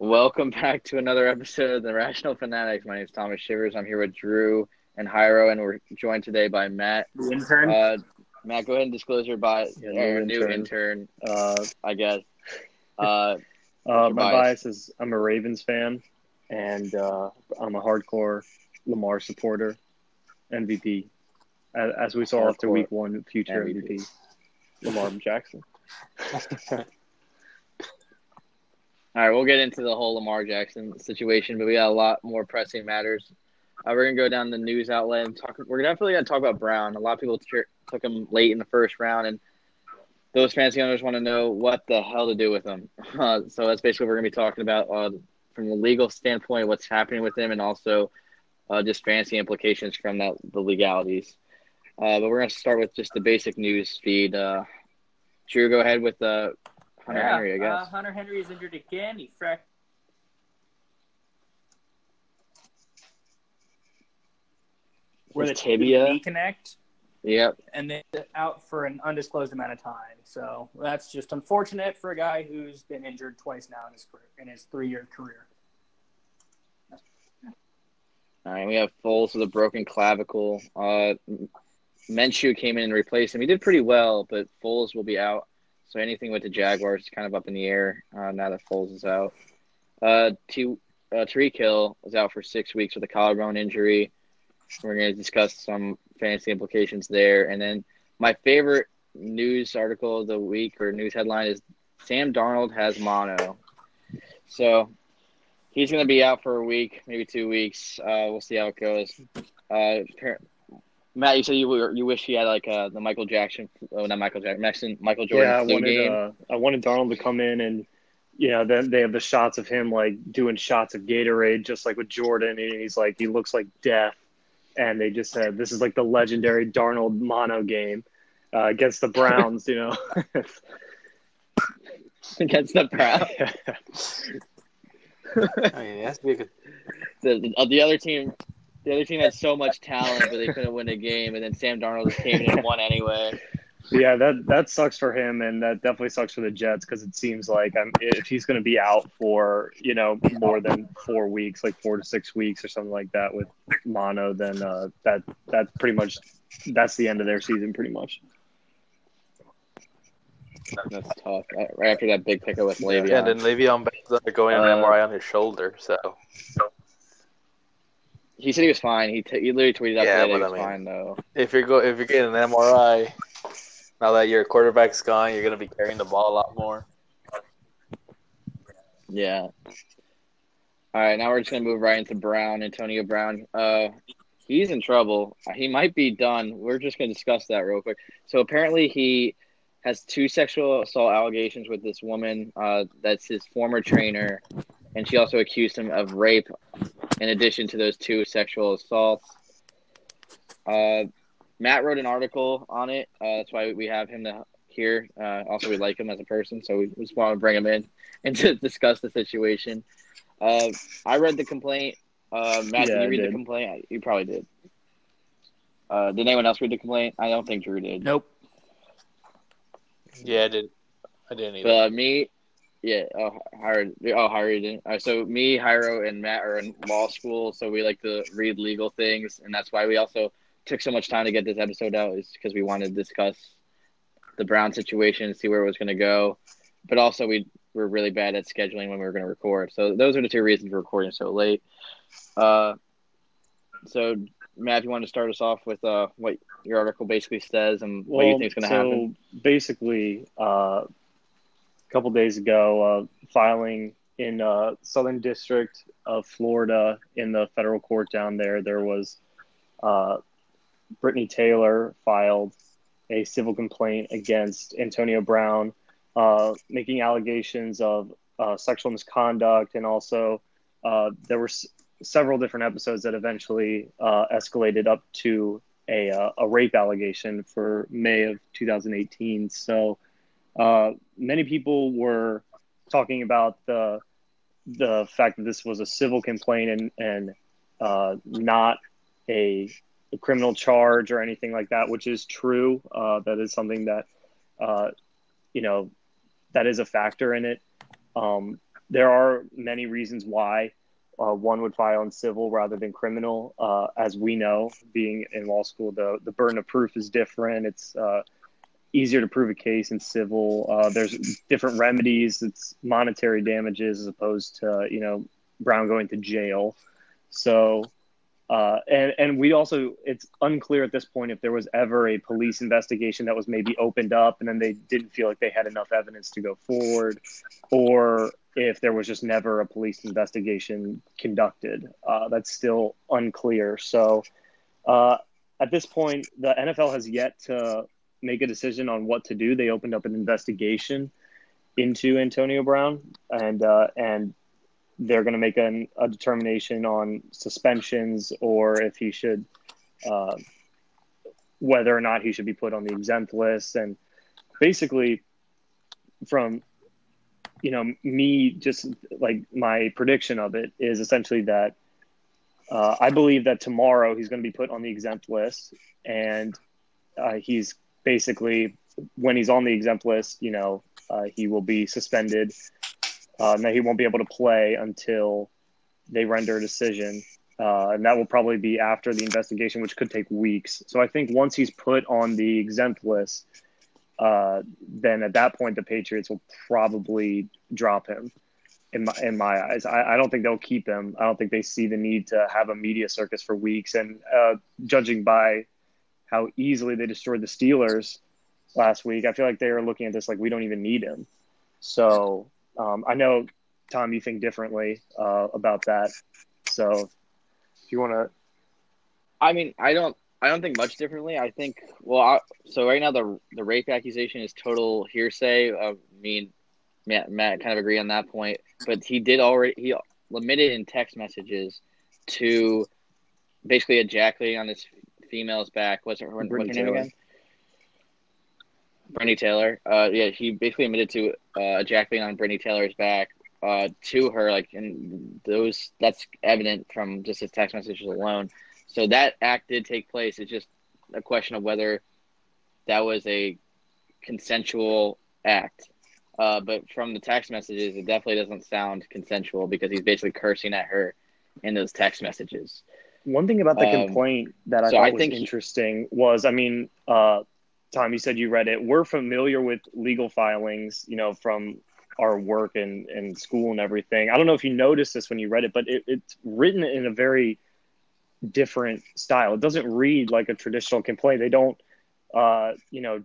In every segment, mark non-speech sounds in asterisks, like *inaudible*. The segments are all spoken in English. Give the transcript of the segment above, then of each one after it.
Welcome back to another episode of the Rational Fanatics. My name is Thomas Shivers. I'm here with Drew and Hyro, and we're joined today by Matt. The intern. Uh, Matt, go ahead and disclose your bio. Yeah, or new new intern. Uh, I guess. Uh, *laughs* uh, my bias? bias is I'm a Ravens fan, and uh, I'm a hardcore Lamar supporter. MVP, as, as we saw after Week One, future MVP. MVP, Lamar Jackson. *laughs* all right, we'll get into the whole Lamar Jackson situation, but we got a lot more pressing matters. Uh, we're gonna go down the news outlet and talk. We're definitely gonna talk about Brown. A lot of people cheer, took him late in the first round, and those fantasy owners want to know what the hell to do with him. *laughs* Uh, so that's basically what we're gonna be talking about uh, from the legal standpoint, what's happening with him, and also uh, just fancy implications from that the legalities. Uh, but we're gonna start with just the basic news feed. Uh, Drew, go ahead with uh, Hunter Yeah, Henry, I guess. Uh, Hunter Henry is injured again. He fractured. Where the His tibia. knee connect, Yep. and then out for an undisclosed amount of time. So that's just unfortunate for a guy who's been injured twice now in his career, in his three-year career. All right, we have Foles with a broken clavicle. Uh, Minshew came in and replaced him. He did pretty well, but Foles will be out. So anything with the Jaguars is kind of up in the air uh, now that Foles is out. Uh, T- uh, Tyreek Hill is out for six weeks with a collarbone injury. We're going to discuss some fantasy implications there. And then my favorite news article of the week or news headline is Sam Darnold has mono. So he's going to be out for a week, maybe two weeks. Uh, we'll see how it goes. Uh, Matt, you said you were, you wish he had like uh, the Michael Jackson, oh not Michael Jackson, Mexican Michael Jordan yeah, I wanted game. uh, I wanted Darnold to come in and. You know, then they have the shots of him like doing shots of Gatorade, just like with Jordan, and he's like he looks like death. And they just said this is like the legendary Darnold mono game uh, against the Browns. You know, *laughs* against the Browns. *laughs* I mean, it has to be a good. the, the, the other team, the other team had so much talent, but they couldn't win a game, and then Sam Darnold just came in and won anyway. Yeah, that that sucks for him, and that definitely sucks for the Jets because it seems like um, if he's going to be out for you know more than four weeks, like four to six weeks or something like that with mono, then uh, that that's pretty much that's the end of their season, pretty much. That's tough. Uh, Right after that big pickup with Le'Veon. Yeah, then Le'Veon Bell's undergoing an Uh, MRI on his shoulder, so he said he was fine. He t- he literally tweeted out Yeah, that he was I mean- fine though. if you're go if you're getting an MRI, now that your quarterback's gone, you're gonna be carrying the ball a lot more. Yeah. All right, now we're just gonna move right into Brown, Antonio Brown. Uh, he's in trouble. He might be done. We're just gonna discuss that real quick. So apparently he has two sexual assault allegations with this woman. Uh, that's his former trainer, and she also accused him of rape. In addition to those two sexual assaults, uh, Matt wrote an article on it. Uh, that's why we have him to, here. Uh, also, we like him as a person, so we just want to bring him in *laughs* and to discuss the situation. Uh, I read the complaint. Uh, Matt, Yeah, did you read the complaint? You probably did. Uh, did anyone else read the complaint? I don't think Drew did. Nope. Yeah, I did. I didn't either. But uh, me, yeah. Oh, Hyro. Oh, Hyro didn't. Right, so me, Hyro, and Matt are in law school, so we like to read legal things, and that's why we also took so much time to get this episode out, is because we wanted to discuss the Brown situation, and see where it was going to go, but also we were really bad at scheduling when we were going to record. So those are the two reasons for recording so late. Uh, so Matt, if you want to start us off with uh, what your article basically says and what you think is going to so happen. basically, uh, couple days ago, uh, filing in uh, Southern District of Florida in the federal court down there, there was uh, Brittany Taylor filed a civil complaint against Antonio Brown, uh, making allegations of uh, sexual misconduct, and also uh, there were s- several different episodes that eventually uh, escalated up to a, uh, a rape allegation for May of 2018. So uh, many people were talking about the the fact that this was a civil complaint and and uh, not a, a criminal charge or anything like that, which is true. Uh, that is something that uh, you know that is a factor in it. Um, there are many reasons why uh, one would file in civil rather than criminal. Uh, as we know, being in law school, the the burden of proof is different. It's uh, easier to prove a case in civil. Uh, there's different remedies. It's monetary damages as opposed to you know Brown going to jail. So uh, and and we also it's unclear at this point if there was ever a police investigation that was maybe opened up and then they didn't feel like they had enough evidence to go forward, or if there was just never a police investigation conducted. Uh, that's still unclear. So uh, at this point, the NFL has yet to make a decision on what to do. They opened up an investigation into Antonio Brown, and uh, and they're going to make an, a determination on suspensions or if he should, uh, whether or not he should be put on the exempt list. And basically, from you know me, just like my prediction of it is essentially that uh, I believe that tomorrow he's going to be put on the exempt list, and uh, he's basically when he's on the exempt list, you know, uh, he will be suspended uh, he won't be able to play until they render a decision. Uh, and that will probably be after the investigation, which could take weeks. So I think once he's put on the exempt list, uh, then at that point the Patriots will probably drop him. In my in my eyes, I, I, don't think they'll keep him. I don't think they see the need to have a media circus for weeks. And uh, judging by how easily they destroyed the Steelers last week, I feel like they are looking at this like we don't even need him. So um, I know, Tom, you think differently uh, about that. So if you want to. I mean, I don't. I don't think much differently. I think well, I, so right now the the rape accusation is total hearsay. Uh, I mean, Matt, Matt kind of agree on that point, but he did already he limited in text messages to basically ejaculating on this female's back. What's her, what's her name again? Brittany Taylor. Uh, yeah, he basically admitted to uh, ejaculating on Brittany Taylor's back uh, to her, like, and those that's evident from just his text messages alone. So that act did take place. It's just a question of whether that was a consensual act. Uh, but from the text messages, it definitely doesn't sound consensual because he's basically cursing at her in those text messages. One thing about the um, complaint that I so thought I was interesting he, was, I mean, uh, Tom, you said you read it. We're familiar with legal filings, you know, from our work and, and school and everything. I don't know if you noticed this when you read it, but it, it's written in a very different style. It doesn't read like a traditional complaint. They don't, uh, you know,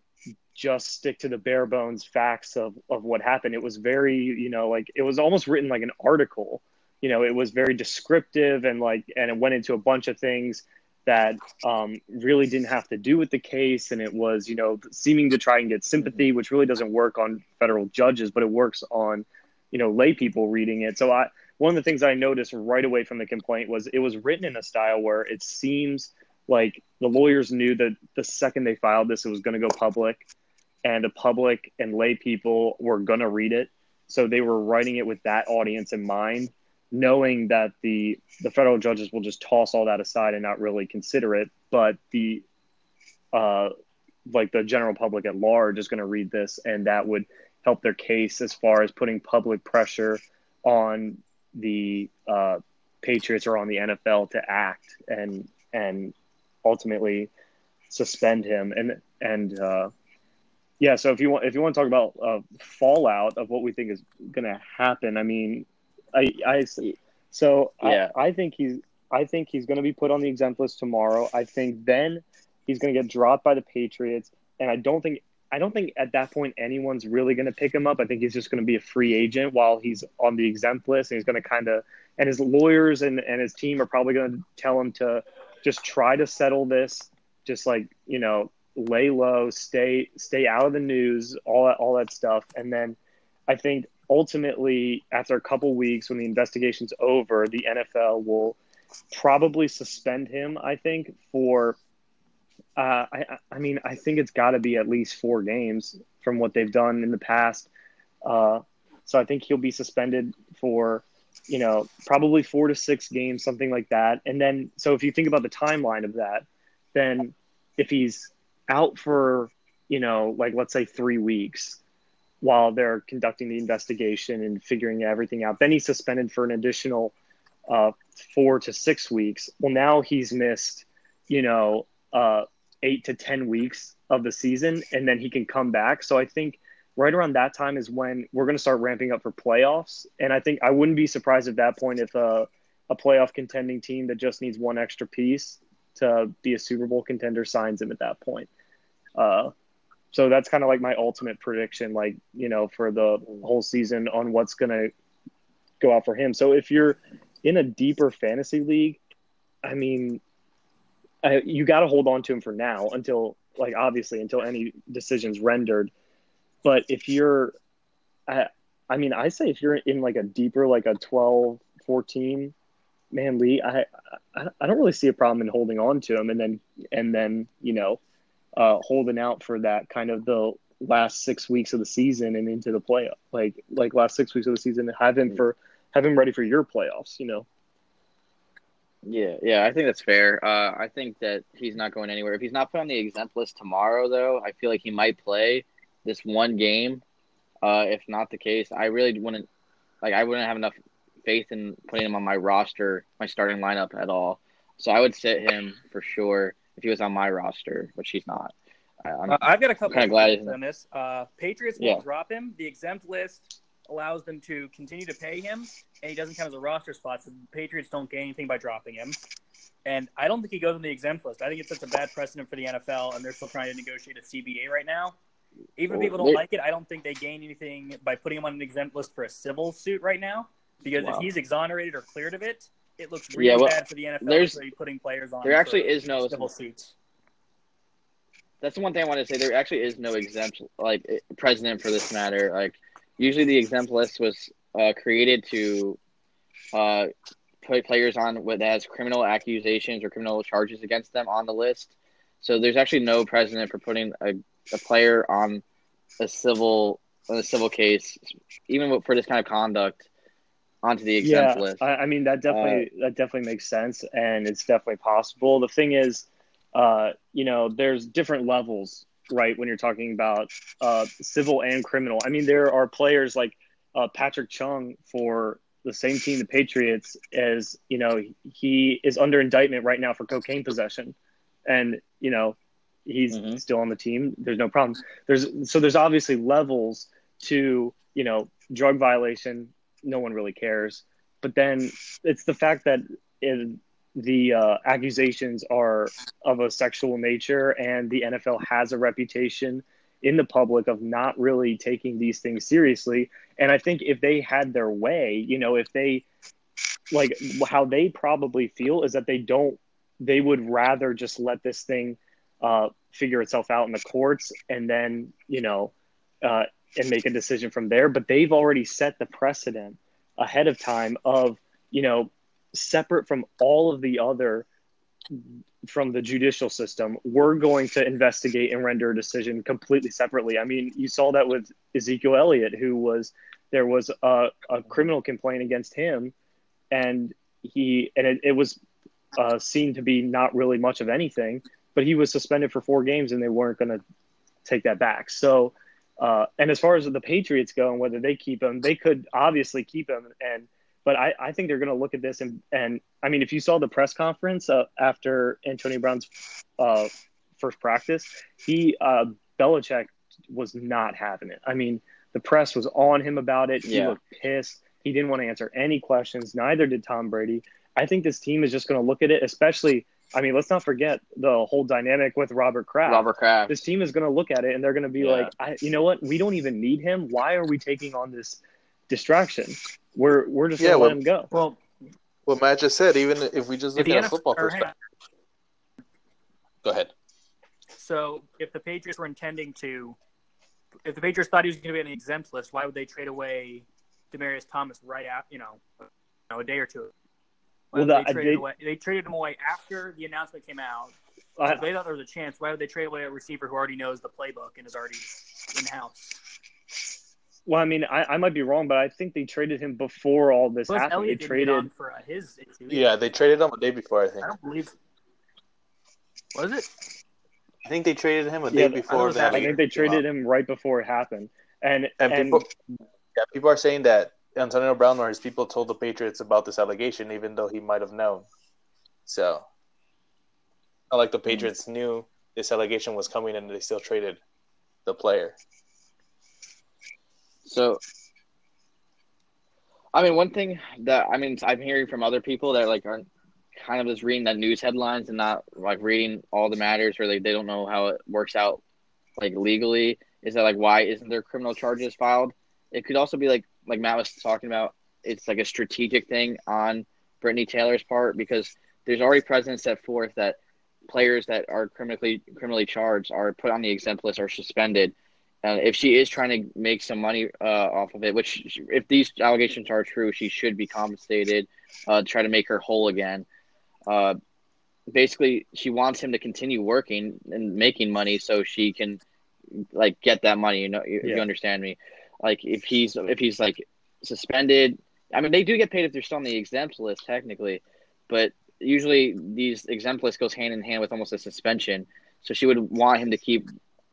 just stick to the bare bones facts of, of what happened. It was very, you know, like it was almost written like an article. You know, it was very descriptive and like, and it went into a bunch of things that um, really didn't have to do with the case, and it was you know seeming to try and get sympathy, which really doesn't work on federal judges, but it works on you know lay people reading it. So I one of the things I noticed right away from the complaint was it was written in a style where it seems like the lawyers knew that the second they filed this, it was going to go public, and the public and lay people were going to read it. So they were writing it with that audience in mind knowing that the the federal judges will just toss all that aside and not really consider it, but the uh, like the general public at large is going to read this, and that would help their case as far as putting public pressure on the uh, Patriots or on the NFL to act and and ultimately suspend him and and uh, yeah. So if you want if you want to talk about uh, fallout of what we think is going to happen, I mean, I, I see. so yeah. I, I think he's I think he's going to be put on the exempt list tomorrow. I think then he's going to get dropped by the Patriots, and I don't think I don't think at that point anyone's really going to pick him up. I think he's just going to be a free agent while he's on the exempt list, and he's going to kind of and his lawyers and and his team are probably going to tell him to just try to settle this, just like you know lay low, stay stay out of the news, all that all that stuff, and then I think ultimately, after a couple weeks, when the investigation's over, the NFL will probably suspend him. I think for, uh, I, I mean, I think it's got to be at least four games from what they've done in the past. Uh, so I think he'll be suspended for, you know, probably four to six games, something like that. And then, so if you think about the timeline of that, then if he's out for, you know, like let's say three weeks, while they're conducting the investigation and figuring everything out. Then he's suspended for an additional uh, four to six weeks. Well, now he's missed, you know, uh, eight to 10 weeks of the season, and then he can come back. So I think right around that time is when we're going to start ramping up for playoffs. And I think I wouldn't be surprised at that point if a, a playoff contending team that just needs one extra piece to be a Super Bowl contender signs him at that point. Uh, so that's kind of like my ultimate prediction, like, you know, for the whole season on what's going to go out for him. So if you're in a deeper fantasy league, I mean, I, you got to hold on to him for now until, like, obviously, until any decisions rendered. But if you're, I, I mean, I say if you're in like a deeper, like a 12, 14 man league, I, I, I don't really see a problem in holding on to him and then, and then, you know, uh, holding out for that kind of the last six weeks of the season and into the playoff, like, like last six weeks of the season, have him for, have him ready for your playoffs, you know? Yeah, yeah, I think that's fair. Uh, I think that he's not going anywhere. If he's not put on the exempt list tomorrow, though, I feel like he might play this one game. Uh, if not the case, I really wouldn't like. I wouldn't have enough faith in putting him on my roster, my starting lineup at all. So I would sit him for sure if he was on my roster, which he's not. I, I'm Uh, I've got a couple of glad on this. Uh, Patriots will Yeah. drop him. The exempt list allows them to continue to pay him, and he doesn't count as a roster spot, so the Patriots don't gain anything by dropping him. And I don't think he goes on the exempt list. I think it sets a bad precedent for the NFL, and they're still trying to negotiate a CBA right now. Even if people don't like it, I don't think they gain anything by putting him on an exempt list for a civil suit right now. Because Wow. if he's exonerated or cleared of it, it looks really Yeah, well, bad for the NFL there's- to putting players on. there actually is no civil suits. that's the one thing I want to say. There actually is no exempt like eh, president for this matter. Like usually the exempt list was uh, created to uh, put players on with as criminal accusations or criminal charges against them on the list. So there's actually no precedent for putting a, a player on a civil on a civil case, even for this kind of conduct, onto the exempt yeah, list. I, I mean that definitely that definitely makes sense, and it's definitely possible. The thing is, uh, you know, there's different levels, right? When you're talking about uh, civil and criminal. I mean, there are players like uh, Patrick Chung for the same team, the Patriots, as you know, he is under indictment right now for cocaine possession, and you know, he's Mhm. still on the team. There's no problem. There's so there's obviously levels to you know drug violation. No one really cares, but then it's the fact that it, the uh, accusations are of a sexual nature, and the NFL has a reputation in the public of not really taking these things seriously. And I think if they had their way, you know, if they like how they probably feel is that they don't, they would rather just let this thing uh, figure itself out in the courts and then, you know, uh, and make a decision from there. But they've already set the precedent ahead of time of, you know, separate from all of the other from the judicial system, we're going to investigate and render a decision completely separately. I mean, you saw that with Ezekiel Elliott, who was there was a, a criminal complaint against him, and he and it, it was uh, seen to be not really much of anything, but he was suspended for four games, and they weren't going to take that back. So, uh, and as far as the Patriots go and whether they keep him, they could obviously keep him and but I, I think they're going to look at this and and I mean, if you saw the press conference uh, after Antonio Brown's uh, first practice, he uh, Belichick was not having it. I mean, the press was on him about it. He Yeah. looked pissed. He didn't want to answer any questions. Neither did Tom Brady. I think this team is just going to look at it, especially. I mean, let's not forget the whole dynamic with Robert Kraft. Robert Kraft. This team is going to look at it and they're going to be Yeah. like, I, you know what? We don't even need him. Why are we taking on this distraction? We're we're just Yeah, going to well- let him go. Well, What Matt just said, even if we just look the at a football or hang perspective. Go ahead. So if the Patriots were intending to, if the Patriots thought he was going to be on the exempt list, why would they trade away Demaryius Thomas right after, you know, you know, a day or two? Why Well, would that- they, traded they- away, they traded him away after the announcement came out. I- they thought there was a chance, why would they trade away a receiver who already knows the playbook and is already in house? Well, I mean, I, I might be wrong, but I think they traded him before all this Plus, happened. Elliott they didn't on traded. for uh, his issue. Yeah, they traded him a day before. I think. I don't believe. Was it? I think they traded him a Yeah, day I before was that. I think they traded him right before it happened. And And, and, people, yeah, people are saying that Antonio Brown or his people told the Patriots about this allegation, even though he might have known. So, not like the hmm. Patriots knew this allegation was coming and they still traded the player. So, I mean, one thing that I mean, I'm hearing from other people that like are kind of just reading the news headlines and not like reading all the matters, or like they don't know how it works out like legally. Is that like why isn't there criminal charges filed? It could also be like like Matt was talking about. It's like a strategic thing on Brittany Taylor's part because there's already precedent set forth that players that are criminally criminally charged are put on the exempt list or suspended. Uh, if she is trying to make some money uh, off of it, which if these allegations are true, she should be compensated. Uh, try to make her whole again. Uh, basically, she wants him to continue working and making money so she can like get that money. You know, you, Yeah. you understand me? Like if he's if he's like suspended, I mean they do get paid if they're still on the exempt list technically, but usually these exempt list goes hand in hand with almost a suspension. So she would want him to keep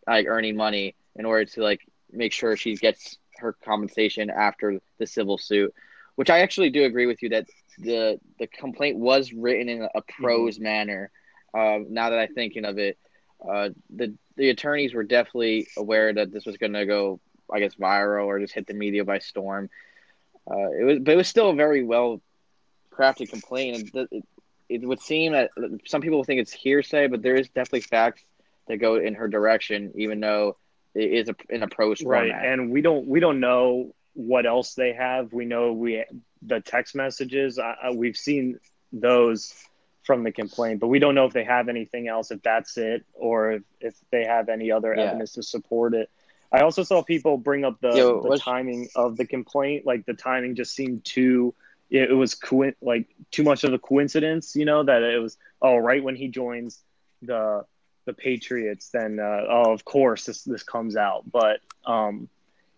like earning money in order to like make sure she gets her compensation after the civil suit. Which I actually do agree with you that the the complaint was written in a prose manner. Uh, now that I'm thinking of it, uh, the the attorneys were definitely aware that this was going to go, I guess, viral or just hit the media by storm. Uh, it was, but it was still a very well crafted complaint. And it, it would seem that some people think it's hearsay, but there is definitely facts that go in her direction, even though it is a, in a prose right, format. and we don't we don't know what else they have. We know we the text messages. We've seen those from the complaint, but we don't know if they have anything else. If that's it, or if, if they have any other Yeah. evidence to support it. I also saw people bring up the, Yo, the timing of the complaint. Like the timing just seemed too. It, it was co- like too much of a coincidence, you know, that it was oh right when he joins the the Patriots, then uh, oh of course this this comes out. But um,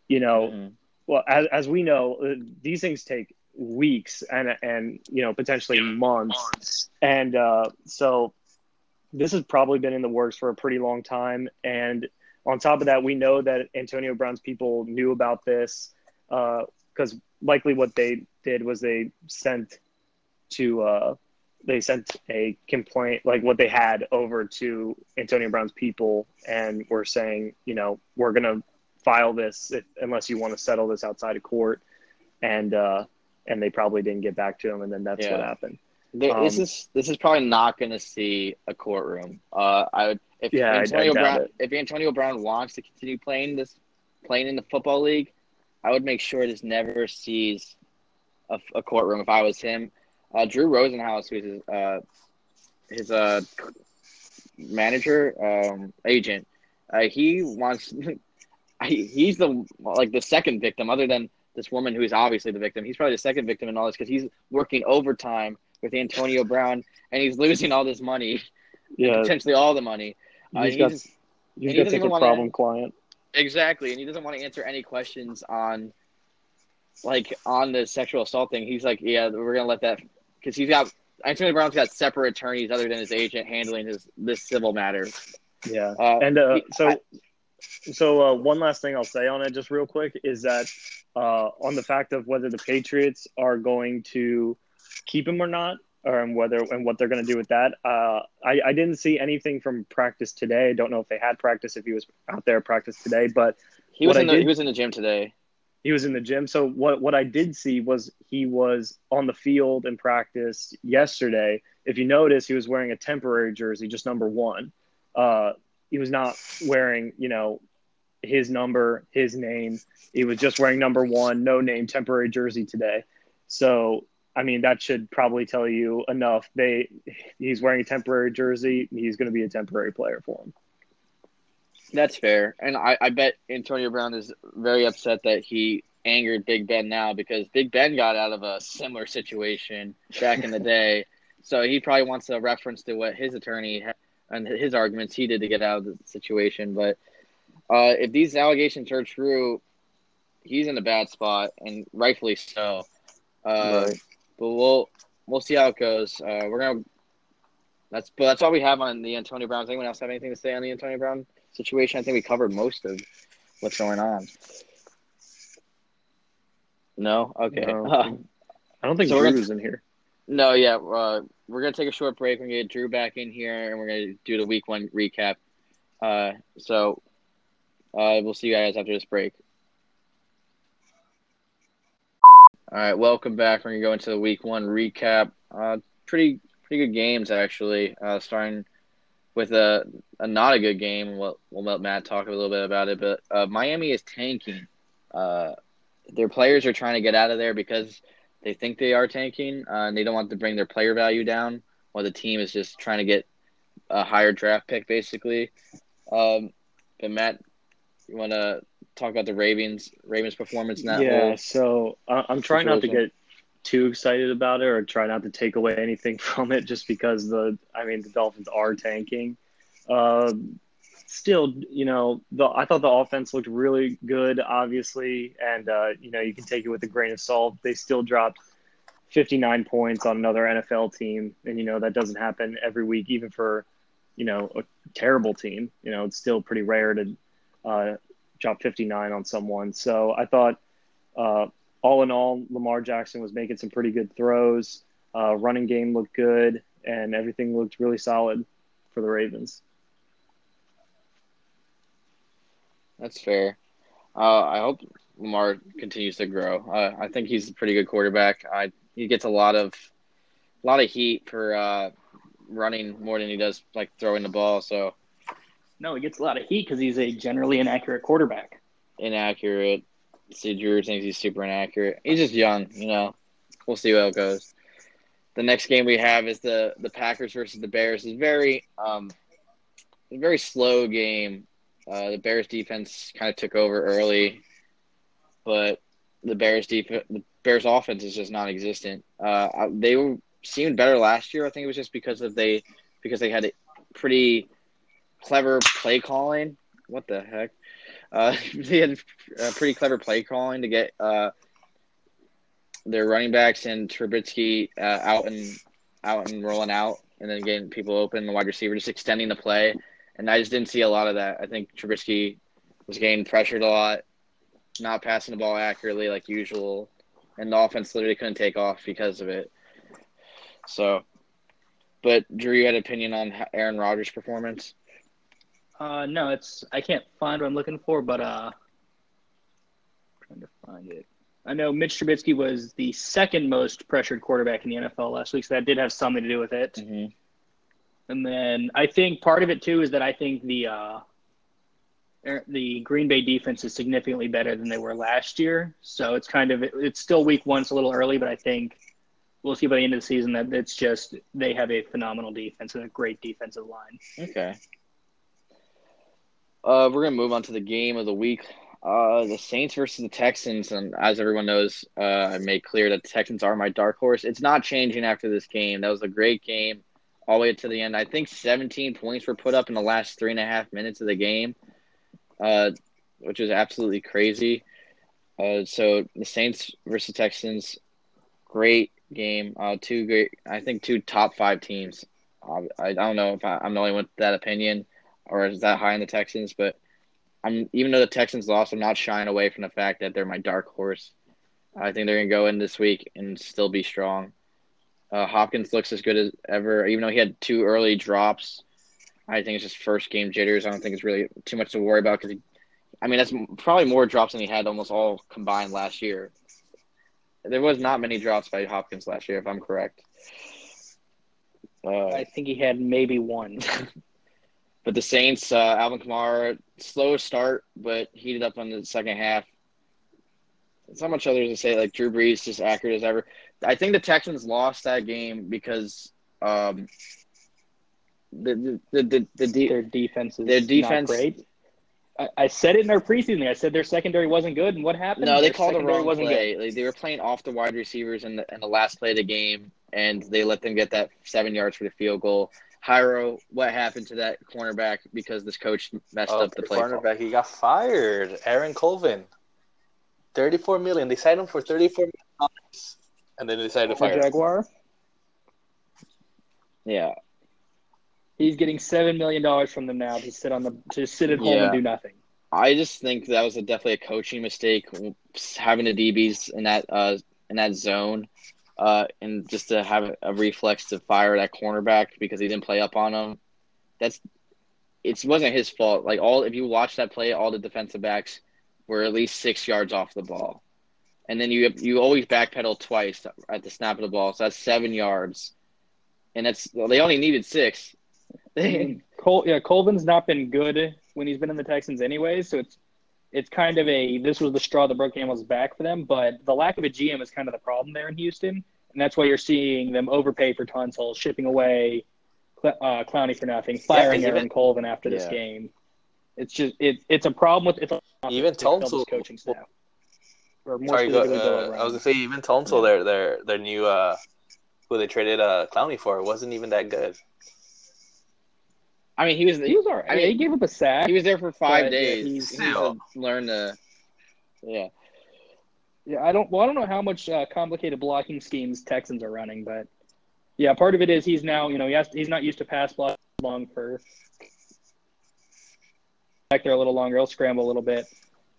you know, Mhm. well as as we know, uh, these things take weeks and and you know potentially months, and uh, so this has probably been in the works for a pretty long time. And on top of that, we know that Antonio Brown's people knew about this because likely what they did was they sent to uh, they sent a complaint like what they had over to Antonio Brown's people and were saying, you know, we're gonna file this if, unless you want to settle this outside of court, and uh, and they probably didn't get back to him, and then that's what happened. There- this Um, is this is probably not going to see a courtroom. Uh, I would if Yeah, Antonio Brown it. if Antonio Brown wants to continue playing this playing in the football league, I would make sure this never sees a, a courtroom. If I was him, uh, Drew Rosenhaus, who's his uh, his uh, manager um, agent, uh, he wants *laughs* he's the like the second victim other than this woman who is obviously the victim. He's probably the second victim in all this because he's working overtime with Antonio Brown and he's losing all this money, *laughs* Yeah, potentially all the money. Uh, he's he got just- he's he got such a problem client. exactly, and he doesn't want to answer any questions on like on the sexual assault thing. He's like, yeah, we're gonna let that because he's got Antonio Brown's got separate attorneys other than his agent handling his this civil matter. Yeah, Uh, and uh, he- so I- so uh, one last thing I'll say on it, just real quick, is that uh, on the fact of whether the Patriots are going to keep him or not, or and whether and what they're going to do with that. Uh, I, I didn't see anything from practice today. I don't know if they had practice if he was out there practice today, but he was in the did- he was in the gym today. he was in the gym. So what what I did see was he was on the field in practice yesterday. If you notice, he was wearing a temporary jersey, just number one. Uh, he was not wearing, you know, his number, his name. He was just wearing number one, no name, temporary jersey today. So I mean, that should probably tell you enough. They he's wearing a temporary jersey. He's going to be a temporary player for him. That's fair, and I, I bet Antonio Brown is very upset that he angered Big Ben now because Big Ben got out of a similar situation back in the day, *laughs* so he probably wants a reference to what his attorney ha- and his arguments he did to get out of the situation. But uh, if these allegations are true, he's in a bad spot, and rightfully so. Uh, Right. But we'll we'll see how it goes. Uh, we're gonna. That's but that's all we have on the Antonio Brown. Does anyone else have anything to say on the Antonio Brown situation? I think we covered most of what's going on. No, okay. No. Uh, *laughs* I don't think So Drew's in here. no, yeah. Uh, we're gonna take a short break. We're gonna get Drew back in here, and we're gonna do the week one recap. Uh, so uh, we'll see you guys after this break. All right, welcome back. We're gonna go into the week one recap. Uh, pretty pretty good games actually. Uh, starting with a, a not a good game. We'll, we'll let Matt talk a little bit about it, but uh, Miami is tanking. Uh, their players are trying to get out of there because they think they are tanking, uh, and they don't want to bring their player value down. While the team is just trying to get a higher draft pick, basically. Um, but Matt, you want to talk about the Ravens Ravens performance now? Yeah, so uh, I'm trying not to get too excited about it or try not to take away *laughs* anything from it just because the I mean the Dolphins are tanking. Um, still, you know, the I thought the offense looked really good, obviously, and uh, you know you can take it with a grain of salt. They still dropped 59 points on another NFL team, and you know that doesn't happen every week, even for you know a terrible team. You know, it's still pretty rare to uh, drop 59 on someone. So I thought. Uh, all in all, Lamar Jackson was making some pretty good throws. Uh, running game looked good, and everything looked really solid for the Ravens. That's fair. Uh, I hope Lamar continues to grow. Uh, I think he's a pretty good quarterback. I he gets a lot of a lot of heat for uh, running more than he does like throwing the ball. So No, he gets a lot of heat because he's a generally inaccurate quarterback. inaccurate. See, Drew thinks he's super inaccurate. He's just young, you know. We'll see how it goes. The next game we have is the the Packers versus the Bears. It's very um, a very slow game. Uh, the Bears defense kind of took over early, but the Bears def- the Bears offense is just non-existent. Uh, they were seemed better last year. I think it was just because of they because they had a pretty clever play calling. What the heck? Uh, *laughs* they had uh, pretty clever play calling to get uh, their running backs and Trubisky uh, out and out and rolling out, and then getting people open. The wide receiver just extending the play, and I just didn't see a lot of that. I think Trubisky was getting pressured a lot, not passing the ball accurately like usual, and the offense literally couldn't take off because of it. So, but Drew, you had an opinion on Aaron Rodgers' performance? Uh, no, it's I can't find what I'm looking for, but uh, trying to find it. I know Mitch Trubisky was the second most pressured quarterback in the NFL last week, so that did have something to do with it. Mm-hmm. And then I think part of it too is that I think the uh, er- the Green Bay defense is significantly better than they were last year. So it's kind of it's still week one, it's a little early, but I think we'll see by the end of the season that it's just they have a phenomenal defense and a great defensive line. Okay. Uh, we're gonna move on to the game of the week. Uh, the Saints versus the Texans, and as everyone knows, uh, I made clear that the Texans are my dark horse. It's not changing after this game. That was a great game, all the way to the end. I think 17 points were put up in the last three and a half minutes of the game, uh, which is absolutely crazy. Uh, so the Saints versus Texans, great game. Uh, two great, I think two top five teams. Uh, I, I don't know if I, I'm the only one with that opinion or is that high in the Texans, but I'm even though the Texans lost, I'm not shying away from the fact that they're my dark horse. I think they're gonna go in this week and still be strong. Uh, Hopkins looks as good as ever, even though he had two early drops. I think it's just first game jitters. I don't think it's really too much to worry about because, I mean, that's probably more drops than he had almost all combined last year. There was not many drops by Hopkins last year, if I'm correct. Uh, I think he had maybe one. *laughs* But the Saints, uh, Alvin Kamara, slow start, but heated up on the second half. It's not much other to say. Like Drew Brees, just accurate as ever. I think the Texans lost that game because um, the the the, the, the their defense is Their defense- not great. I, I said it in our preseason. I said their secondary wasn't good, and what happened? no, they Their called the wrong wasn't play. Like, they were playing off the wide receivers in the in the last play of the game, and they let them get that seven yards for the field goal. Hyro, what happened to that cornerback because this coach messed Oh, up the play? call? cornerback, he got fired. Aaron Colvin, thirty-four million. They signed him for thirty-four million dollars, and then they decided to fire The him. Jaguar. Yeah, He's getting seven million dollars from them now to sit on the to sit at home Yeah. and do nothing. I just think that was a, definitely a coaching mistake having the DBs in that uh, in that zone, uh, and just to have a reflex to fire that cornerback because he didn't play up on him. That's it wasn't his fault. Like all, if you watch that play, all the defensive backs were at least six yards off the ball, and then you you always backpedal twice at the snap of the ball, so that's seven yards, and that's well, they only needed six. *laughs* Col- yeah, Colvin's not been good when he's been in the Texans anyways, so it's it's kind of a this was the straw that broke camel's back for them. But the lack of a GM is kind of the problem there in Houston, and that's why you're seeing them overpay for Tunsil, shipping away uh, Clowney for nothing, firing yeah, Aaron Colvin after this yeah. game. It's just it, it's a problem with it's even Tunsil coaching staff. Or more sorry, go, uh, I was gonna say even Tunsil, yeah. their their their new uh, who they traded uh, Clowney for wasn't even that good. I mean, he was he was all right. I mean, he gave up a sack. He was there for five days. He's, he's learned to, yeah. Yeah, I don't. Well, I don't know how much uh, complicated blocking schemes Texans are running, but yeah, part of it is he's now you know he has he's not used to pass block long for back there a little longer. He'll scramble a little bit.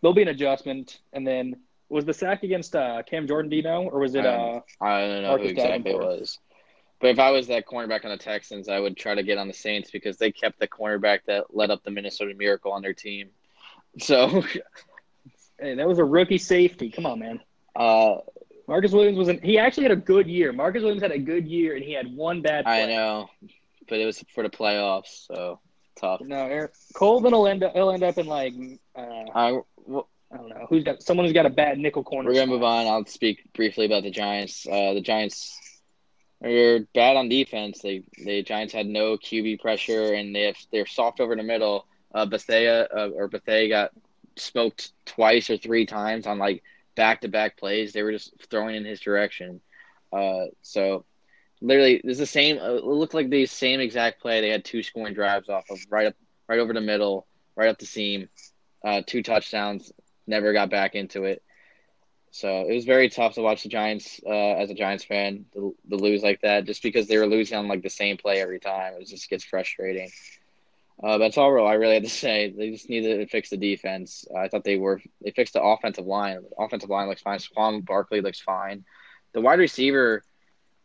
There'll be an adjustment, and then was the sack against uh, Cam Jordan? Do you know, or was it? Uh, I don't know Marcus who exactly Davenport? it was. But if I was that cornerback on the Texans, I would try to get on the Saints because they kept the cornerback that led up the Minnesota Miracle on their team. So, *laughs* hey, that was a rookie safety. Come on, man. Uh, Marcus Williams was not he actually had a good year. Marcus Williams had a good year, and he had one bad. Play. I know, but it was for the playoffs, so tough. No, Eric, Colvin will end up. He'll end up in like. Uh, I, well, I don't know who's got someone who's got a bad nickel corner. We're gonna spot. move on. I'll speak briefly about the Giants. Uh, the Giants they're bad on defense. They the Giants had no QB pressure, and they have, they're soft over the middle. Uh, Bethea uh, or Bethea got smoked twice or three times on like back to back plays. They were just throwing in his direction. Uh, so literally, this is the same. Uh, it looked like the same exact play. They had two scoring drives off of right up, right over the middle, right up the seam, uh, two touchdowns. Never got back into it. So it was very tough to watch the Giants uh, as a Giants fan to, to, lose like that, just because they were losing on like the same play every time. It just gets frustrating. Uh, that's all real. I really had to *laughs* say they just needed to fix the defense. Uh, I thought they were they fixed the offensive line. The offensive line looks fine. Saquon Barkley looks fine. The wide receiver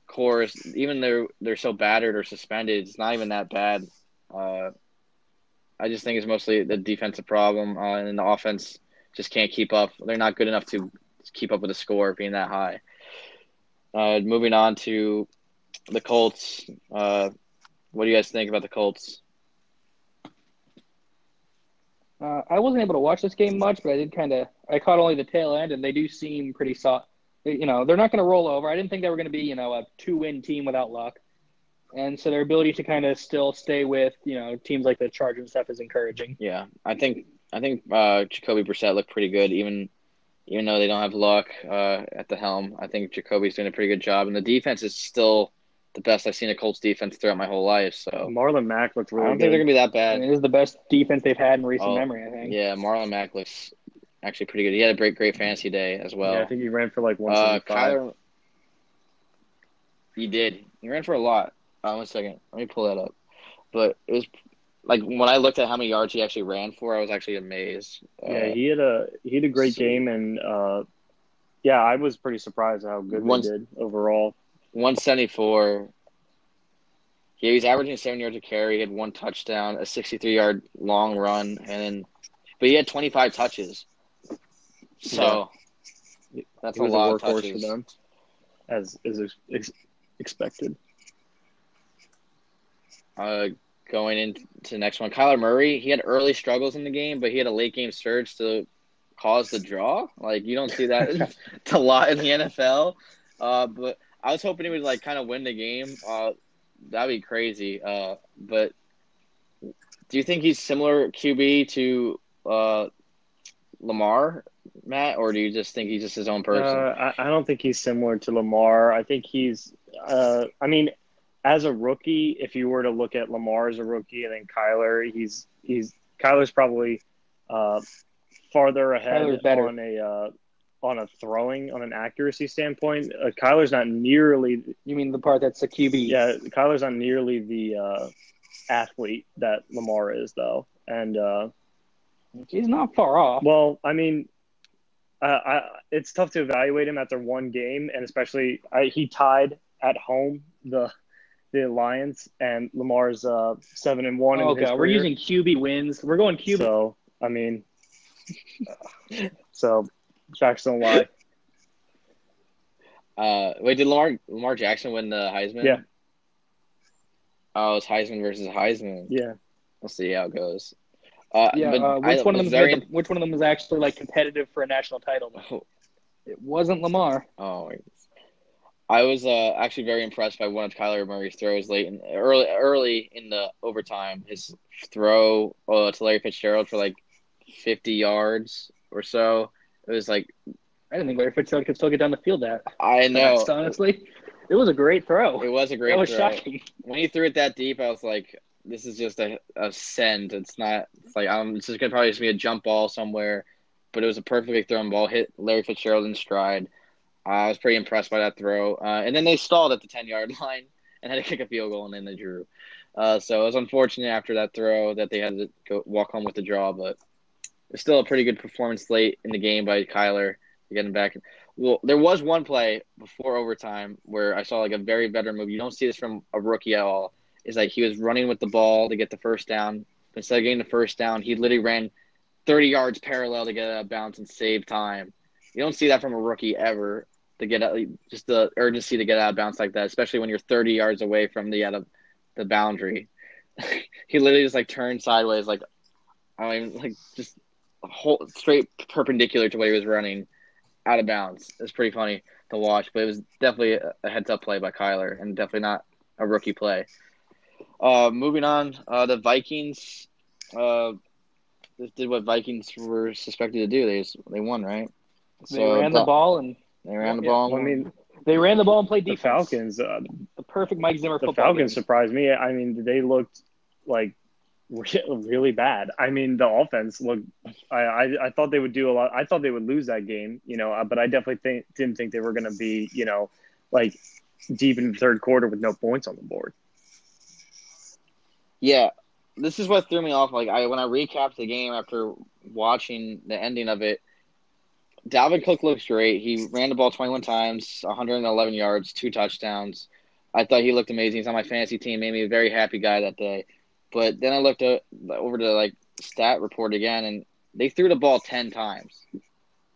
corps, even though they're so battered or suspended, it's not even that bad. Uh, I just think it's mostly the defensive problem, uh, and the offense just can't keep up. They're not good enough to keep up with the score being that high. Uh, moving on to the Colts. Uh, what do you guys think about the Colts? Uh, I wasn't able to watch this game much, but I did kind of. I caught only the tail end, and they do seem pretty soft. You know, they're not going to roll over. I didn't think they were going to be, you know, a two-win team without luck, and so their ability to kind of still stay with, you know, teams like the Chargers and stuff is encouraging. Yeah, I think I think uh, Jacoby Brissett looked pretty good, even even though they don't have luck uh, at the helm. I think Jacoby's doing a pretty good job, and the defense is still the best I've seen a Colts defense throughout my whole life. So Marlon Mack looks really. I don't good. think they're gonna be that bad. I mean, it is the best defense they've had in recent oh, memory. I think. Yeah, Marlon Mack looks actually pretty good. He had a great, great fantasy day as well. Yeah, I think he ran for like one seventy five. Uh, he did. He ran for a lot. Uh, one second, let me pull that up. But it was like when I looked at how many yards he actually ran for, I was actually amazed. Yeah, uh, he had a he had a great so, game, and uh, yeah, I was pretty surprised how good one, did overall. One seventy four. Yeah, he's averaging seven yards a carry. He had one touchdown, a sixty three yard long run, and then, but he had twenty five touches. So yeah. that's a lot a of touches for them, as is ex- expected. Uh, going into the next one. Kyler Murray, he had early struggles in the game, but he had a late game surge to cause the draw. Like you don't see that *laughs* *laughs* a lot in the NFL. Uh, but I was hoping he would like kind of win the game. Uh, that'd be crazy. Uh, but do you think he's similar QB to uh, Lamar, Matt, or do you just think he's just his own person? Uh, I, I, don't think he's similar to Lamar. I think he's. Uh, I mean, as a rookie, if you were to look at Lamar as a rookie and then Kyler, he's he's Kyler's probably uh, farther ahead on a uh, on a throwing on an accuracy standpoint. Uh, Kyler's not nearly. You mean the part that's a QB? Yeah, Kyler's not nearly the uh, athlete that Lamar is, though, and uh, He's not far off. Well, I mean, uh, I, it's tough to evaluate him after one game, and especially I, he tied at home the the Lions, and Lamar's uh, seven and one. oh in his god, we're using QB wins. We're going QB. So I mean, so facts don't lie. *laughs* Uh, wait, did Lamar Lamar Jackson win the Heisman? Yeah. Oh, it's Heisman versus Heisman. Yeah, We'll see how it goes. Uh, yeah, but uh, which I one of them? very. Which one of them was actually like competitive for a national title? *laughs* It wasn't Lamar. Oh, wait. I was uh, actually very impressed by one of Kyler Murray's throws late in early early in the overtime. His throw uh, to Larry Fitzgerald for like fifty yards or so. It was like I didn't think Larry Fitzgerald could still get down the field that I know fast, honestly. It was a great throw. it was a great that was throw. shocking. When he threw it that deep, I was like, "This is just a, a send. It's not. It's like um, it's just gonna probably just be a jump ball somewhere." But it was a perfectly thrown ball. Hit Larry Fitzgerald in stride. I was pretty impressed by that throw. Uh, and then they stalled at the ten yard *laughs* line and had to kick a field goal, and then they drew. Uh, so it was unfortunate after that throw that they had to go walk home with the draw, but it's still a pretty good performance late in the game by Kyler getting back. Well, there was one play before overtime where I saw like a very veteran move. You don't see this from a rookie at all. Is like he was running with the ball to get the first down. Instead of getting the first down, he literally ran 30 yards parallel to get a bounce and save time. You don't see that from a rookie ever to get out, just the urgency to get out of bounds like that, especially when you're 30 yards away from the out of the boundary. *laughs* he literally just like turned sideways, like I mean, like just whole straight perpendicular to where he was running out of bounds. It's pretty funny to watch, but it was definitely a, a heads up play by Kyler and definitely not a rookie play. Uh, moving on, uh, the Vikings uh, just did what Vikings were suspected to do. They just, they won, right? They ran the ball and They ran the Yeah, ball. I mean, they ran the ball and played the. Falcons. Uh, the perfect Mike Zimmer the football. Falcons game. surprised me. I mean, they looked like *laughs* really bad. I mean, the offense looked. I, I I thought they would do a lot. I thought they would lose that game, you know. uh, But I definitely think, didn't think they were going to be, you know, like deep in the third quarter with no points on the board. Yeah, this is what threw me off. Like I when I recapped the game after watching the ending of it, Dalvin Cook looks great. He ran the ball 21 times, 111 yards, two touchdowns. I thought he looked amazing. He's on my fantasy team. Made me a very happy guy that day. But then I looked over to like stat report again, and they threw the ball 10 times.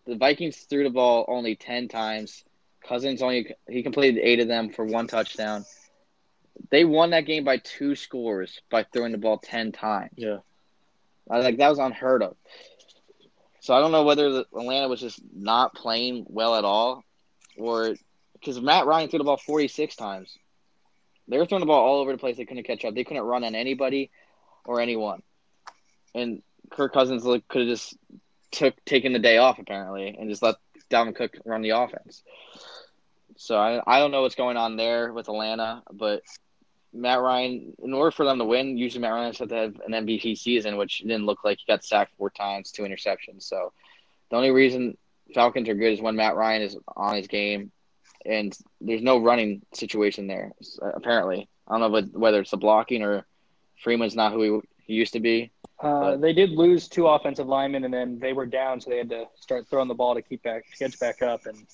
The Vikings threw the ball only 10 times. Cousins only he completed eight of them for one touchdown. They won that game by two scores by throwing the ball 10 times. Yeah. I like that was unheard of. So I don't know whether the, Atlanta was just not playing well at all, or because Matt Ryan threw the ball forty six times. They were throwing the ball all over the place. They couldn't catch up. They couldn't run on anybody or anyone. And Kirk Cousins could have just took taken the day off apparently and just let Dalvin Cook run the offense. So I I don't know what's going on there with Atlanta, but Matt Ryan, in order for them to win, usually Matt Ryan has to have an MVP season, which didn't look like he got sacked four times, two interceptions. So the only reason Falcons are good is when Matt Ryan is on his game, and there's no running situation there. Apparently, I don't know whether it's the blocking or Freeman's not who he, used to be. Uh, they did lose two offensive linemen, and then they were down, so they had to start throwing the ball to keep back, catch back up, and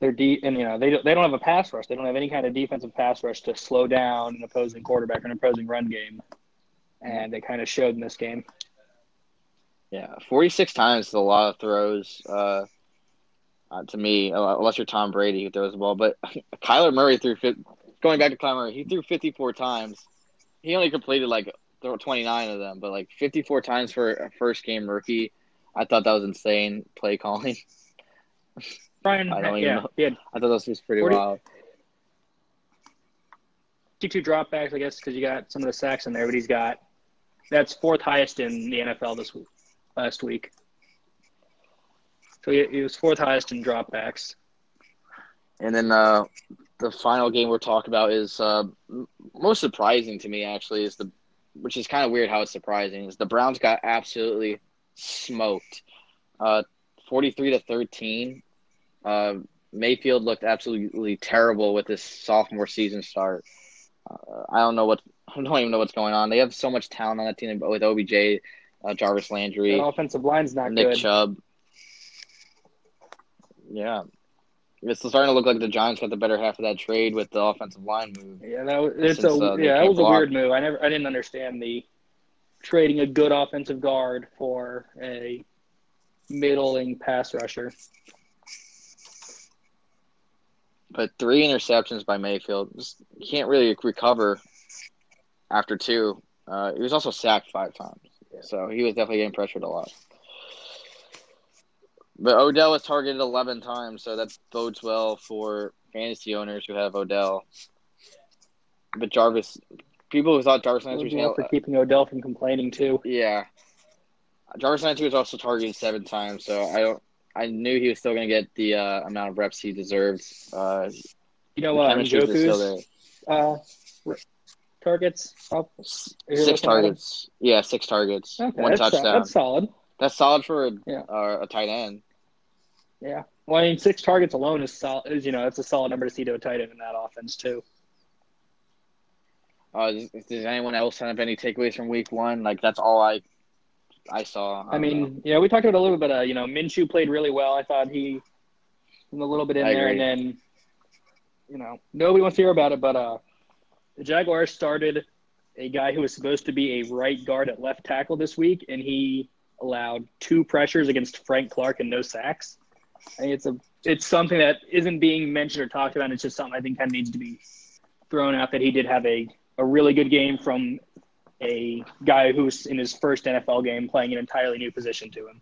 they're deep. And you know they don't, they don't have a pass rush. They don't have any kind of defensive pass rush to slow down an opposing quarterback or an opposing run game, and they kind of showed in this game. Yeah, forty six times is a lot of throws. Uh, uh, to me, unless you're Tom Brady who throws the ball, but *laughs* Kyler Murray threw. Going back to Kyler Murray, he threw fifty four times. He only completed like 29 of them, but like 54 times for a first game rookie. I thought that was insane play calling. *laughs* Brian, I don't yeah, know. he had I thought this was pretty 40 wild. 52 dropbacks, I guess, because you got some of the sacks in there, but he's got that's fourth highest in the NFL this week, last week. So he, he was fourth highest in dropbacks. And then uh, the final game we're talking about is uh, most surprising to me actually is the, which is kind of weird how it's surprising is the Browns got absolutely smoked, uh, forty three to thirteen. Uh, Mayfield looked absolutely terrible with this sophomore season start. Uh, I don't know what *laughs* I don't even know what's going on. They have so much talent on that team with OBJ. uh, Jarvis Landry, That offensive line's not Nick good. Chubb. Yeah, it's starting to look like the Giants got the better half of that trade with the offensive line move. Yeah, that was, it's Since, a uh, yeah, that was a weird move. I never I didn't understand the trading a good offensive guard for a middling pass rusher. But three interceptions by Mayfield. Just can't really recover after two. Uh, he was also sacked five times, so he was definitely getting pressured a lot. But Odell was targeted 11 times, so that bodes well for fantasy owners who have Odell. But Jarvis, people who thought Jarvis Landry was Well, for keeping Odell from complaining too. yeah, Jarvis Landry was also targeted seven times, so I don't. I knew he was still going to get the uh, amount of reps he deserved. Uh, You know what? Njoku's uh, targets up. Six looking at him? targets. Yeah, six targets. Okay, one that's, touchdown. that's solid. That's solid for a, Yeah. uh, a tight end. Yeah. Well, I mean, six targets alone is solid. Is you know, that's a solid number to see to a tight end in that offense too. Uh, does, does anyone else have any takeaways from week one? Like that's all I I saw. I don't mean, know. yeah, we talked about a little bit. Uh, you know, Minshew played really well. I thought he was a little bit in I there, agree. and then you know, nobody wants to hear about it. But uh, the Jaguars started a guy who was supposed to be a right guard at left tackle this week, and he allowed two pressures against Frank Clark and no sacks. I think it's a it's something that isn't being mentioned or talked about. It's just something I think kind of needs to be thrown out that he did have a a really good game from a guy who's in his first NFL game playing an entirely new position to him.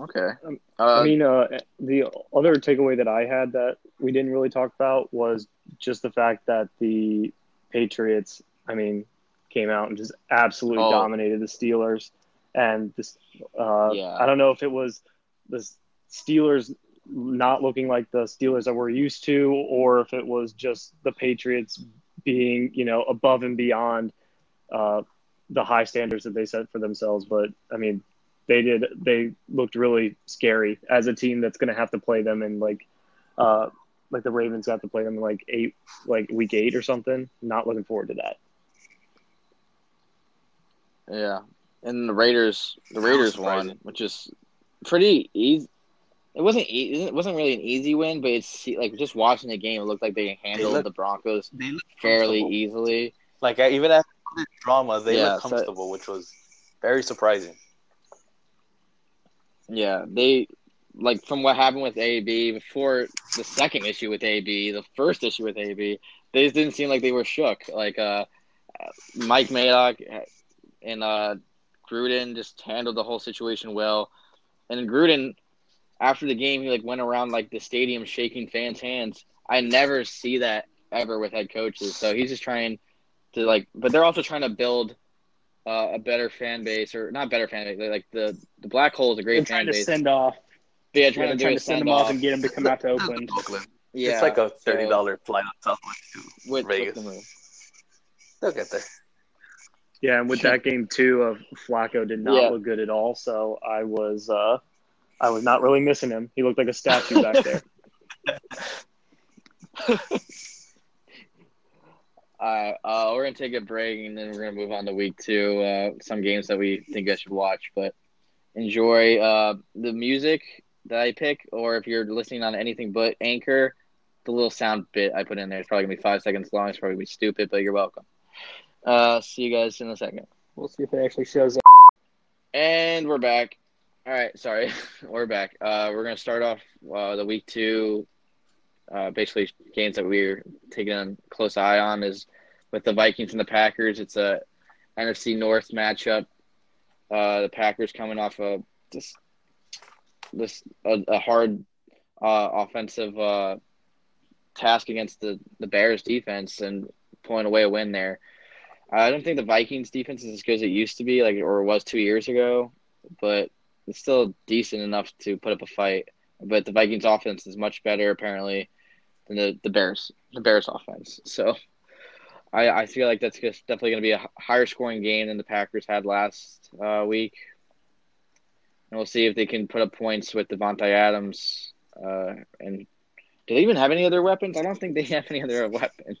okay. Um, Uh, I mean, uh, the other takeaway that I had that we didn't really talk about was just the fact that the Patriots, I mean, came out and just absolutely Oh. dominated the Steelers. And this, uh, Yeah. I don't know if it was the Steelers not looking like the Steelers that we're used to, or if it was just the Patriots being, you know, above and beyond uh, the high standards that they set for themselves. But I mean, they did. They looked really scary as a team that's going to have to play them in like, uh, like the Ravens have to play them in like eight, like week eight or something. Not looking forward to that. yeah, and the Raiders the Raiders won, which is pretty easy. It wasn't e- it wasn't really an easy win, but it's like just watching the game, it looked like they handled look- the Broncos They look fairly easily. Like even after this drama, they Yeah, look so- comfortable, which was very surprising. Yeah, they like from what happened with AB before the second issue with AB, the first issue with AB, they just didn't seem like they were shook. Like uh, Mike Mayock and uh, Gruden just handled the whole situation well. And Gruden, after the game, he like went around like the stadium shaking fans' hands. I never see that ever with head coaches. So he's just trying to like, but they're also trying to build. Uh, a better fan base, or not better fan base, like the the black hole is a They're great trying fan to base. send off. Yeah, They're trying to do trying to send them off off. and get them to come out to Oakland. *laughs* Oakland. Yeah, it's like a thirty dollar flight on Southwest to with, Vegas. with the move. They'll get there. Yeah, and with that game too, of Flacco did not Yeah. look good at all. So I was, uh, I was not really missing him. He looked like a statue back there. *laughs* All right, uh, we're gonna take a break and then we're gonna move on to week two. Uh, some games that we think I should watch, but enjoy uh, the music that I pick, or if you're listening on anything but Anchor, the little sound bit I put in there is probably gonna be five seconds long. It's probably gonna be stupid, but you're welcome. Uh, see you guys in a second. We'll see if it actually shows up. And we're back. All right, sorry, *laughs* we're back. Uh, we're gonna start off uh, the week two. Uh, basically, games that we're taking a close eye on is with the Vikings and the Packers. It's a NFC North matchup. Uh, the Packers coming off a just this a, a hard uh, offensive uh, task against the the Bears defense and pulling away a win there. I don't think the Vikings defense is as good as it used to be, like or was two years ago, but it's still decent enough to put up a fight. But the Vikings offense is much better apparently than the, the Bears the Bears offense. So I, I feel like that's just definitely going to be a higher scoring game than the Packers had last uh, week. And we'll see if they can put up points with Davante Adams. Uh, and do they even have any other weapons? I don't think they have any other weapons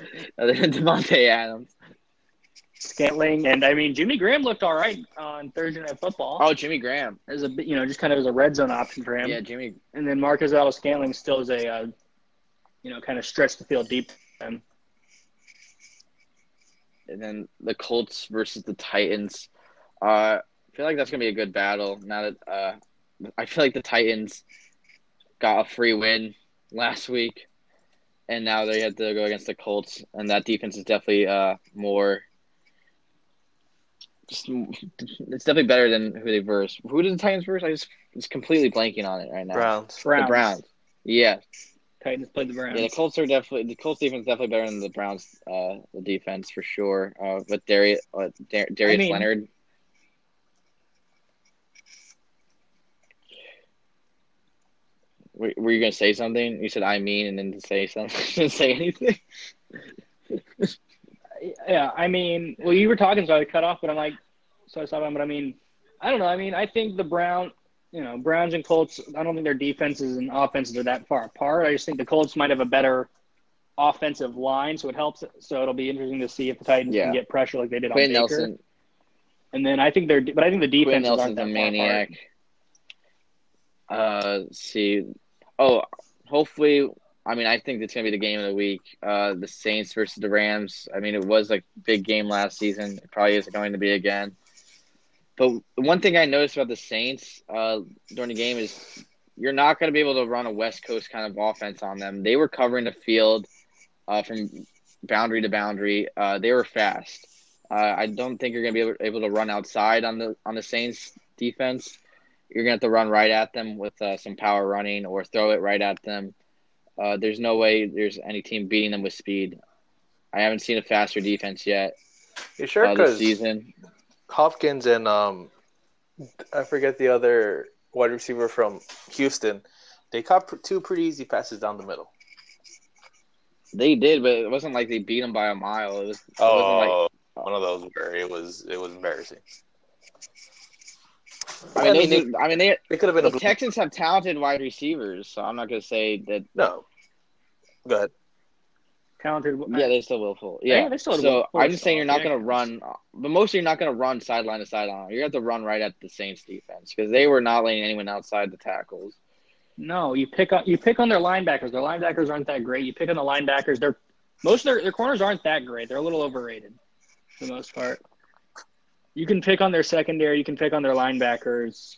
*laughs* other than Davante Adams. Scantling, and I mean Jimmy Graham looked all right on Thursday Night Football. Oh, Jimmy Graham. as a you know just kind of as a red zone option for him. Yeah, Jimmy. And then Marquez Valdes-Scantling still is a uh, you know kind of stretch the field deep. for. And then the Colts versus the Titans. Uh, I feel like that's gonna be a good battle. Now that uh, I feel like the Titans got a free win last week, and now they had to go against the Colts, and that defense is definitely uh more. Just, it's definitely better than who they versed. Who did the Titans verse? I just it's completely blanking on it right now. Browns. Browns. The Browns. Yeah, Titans played the Browns. yeah. The Colts are definitely the Colts defense is definitely better than the Browns. Uh, the defense for sure. Uh, with Darius, uh, Dar- Darius mean- Leonard. Were, were you gonna say something? You said I mean, and then to say something. *laughs* Didn't say anything. *laughs* Yeah, I mean, well, you were talking, so I cut off, but I'm like, so I stopped. But I mean, I don't know. I mean, I think the Brown, you know, Browns and Colts. I don't think their defenses and offenses are that far apart. I just think the Colts might have a better offensive line, so it helps. So it'll be interesting to see if the Titans Yeah. can get pressure like they did Quinn on Baker. Nelson. And then I think they're, but I think the defense Nelson's aren't that a far maniac. apart. Uh, see. Oh, hopefully. I mean, I think it's gonna be the game of the week. Uh, the Saints versus the Rams. I mean, it was a big game last season. It probably isn't going to be again. But the one thing I noticed about the Saints uh, during the game is you're not going to be able to run a West Coast kind of offense on them. They were covering the field uh, from boundary to boundary. Uh, they were fast. Uh, I don't think you're going to be able, able to run outside on the on the Saints defense. You're going to have to run right at them with uh, some power running or throw it right at them. Uh, there's no way there's any team beating them with speed. I haven't seen a faster defense yet You sure? uh, this season. Hopkins and um, I forget the other wide receiver from Houston. They caught pr- two pretty easy passes down the middle. They did, but it wasn't like they beat them by a mile. It was. It Oh, wasn't like, one of those where it was it was embarrassing. I mean, I mean, those are- I mean, they It could have been the Texans have talented wide receivers, so I'm not gonna say that. no. Go ahead. Talented. Yeah, they're still willful. Yeah, Yeah, they still so I'm just saying you're not still, gonna run, uh, but mostly you're not gonna run sideline to sideline. You have to run right at the Saints defense because they were not letting anyone outside the tackles. No, you pick on you pick on their linebackers. Their linebackers aren't that great. You pick on the linebackers. They're most of their, their corners aren't that great. They're a little overrated for the most part. You can pick on their secondary. You can pick on their linebackers.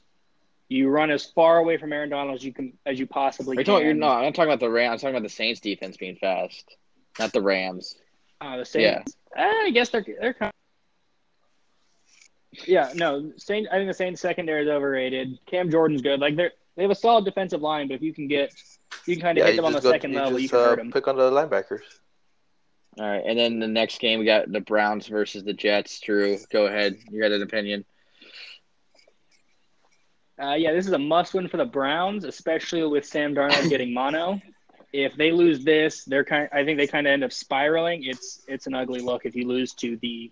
You run as far away from Aaron Donald as you can as you possibly you can. talking, you're not. I'm not talking about the Rams. I'm talking about the Saints defense being fast, not the Rams. Uh, the Saints. Eh, I guess they're they're kind. yeah, no. Saint. I think the Saints secondary is overrated. Cam Jordan's good. Like they're they have a solid defensive line, but if you can get you can kind of Yeah, hit them on the just go- second you level, you can uh, hurt them. Pick on the linebackers. All right, and then the next game we got the Browns versus the Jets. Drew, go ahead. You got an opinion? Uh, yeah, this is a must-win for the Browns, especially with Sam Darnold *laughs* getting mono. If they lose this, they're kind. I think they kind of end up spiraling. It's it's an ugly look if you lose to the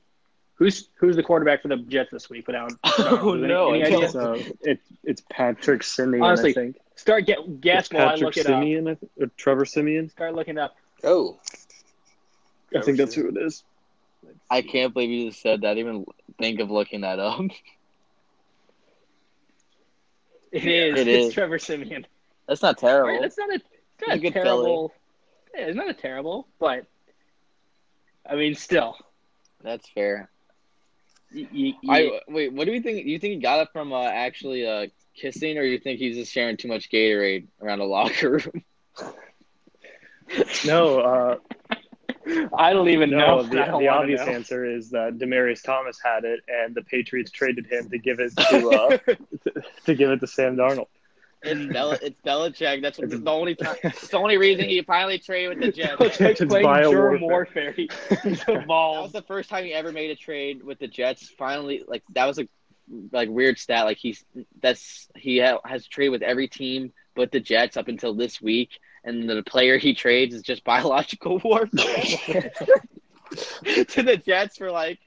who's who's the quarterback for the Jets this week without. *laughs* Oh, Any- no, any I idea? So it, it's Patrick Siemian, Honestly, I think. Start get guess It's while I Patrick look it up. Siemian, or Trevor Siemian. Start looking it up. Oh, I think that's who it is. I can't believe you just said that. Even think of looking that up. It is. It it's. Trevor Siemian. That's not terrible. Right, That's not a, it's not a a good terrible. Yeah, it's not a terrible, but I mean, still. That's fair. y- y- y- I wait. What do you think? You think he got it from uh, actually uh, kissing, or you think he's just sharing too much Gatorade around the locker room? *laughs* No, uh, I don't even no. know. The, the obvious know. answer is that Demaryius Thomas had it, and the Patriots traded him to give it to *laughs* uh, to give it to Sam Darnold. It's *laughs* Bel- it's Belichick. That's what, It's- the only time. It's the only reason he finally traded with the Jets. Belichick's It's playing bio germ *laughs* warfare. warfare. He- *laughs* That was the first time he ever made a trade with the Jets. Finally, like that was a like weird stat. Like he's that's he ha- has traded with every team but the Jets up until this week, and the player he trades is just biological warfare to the Jets for like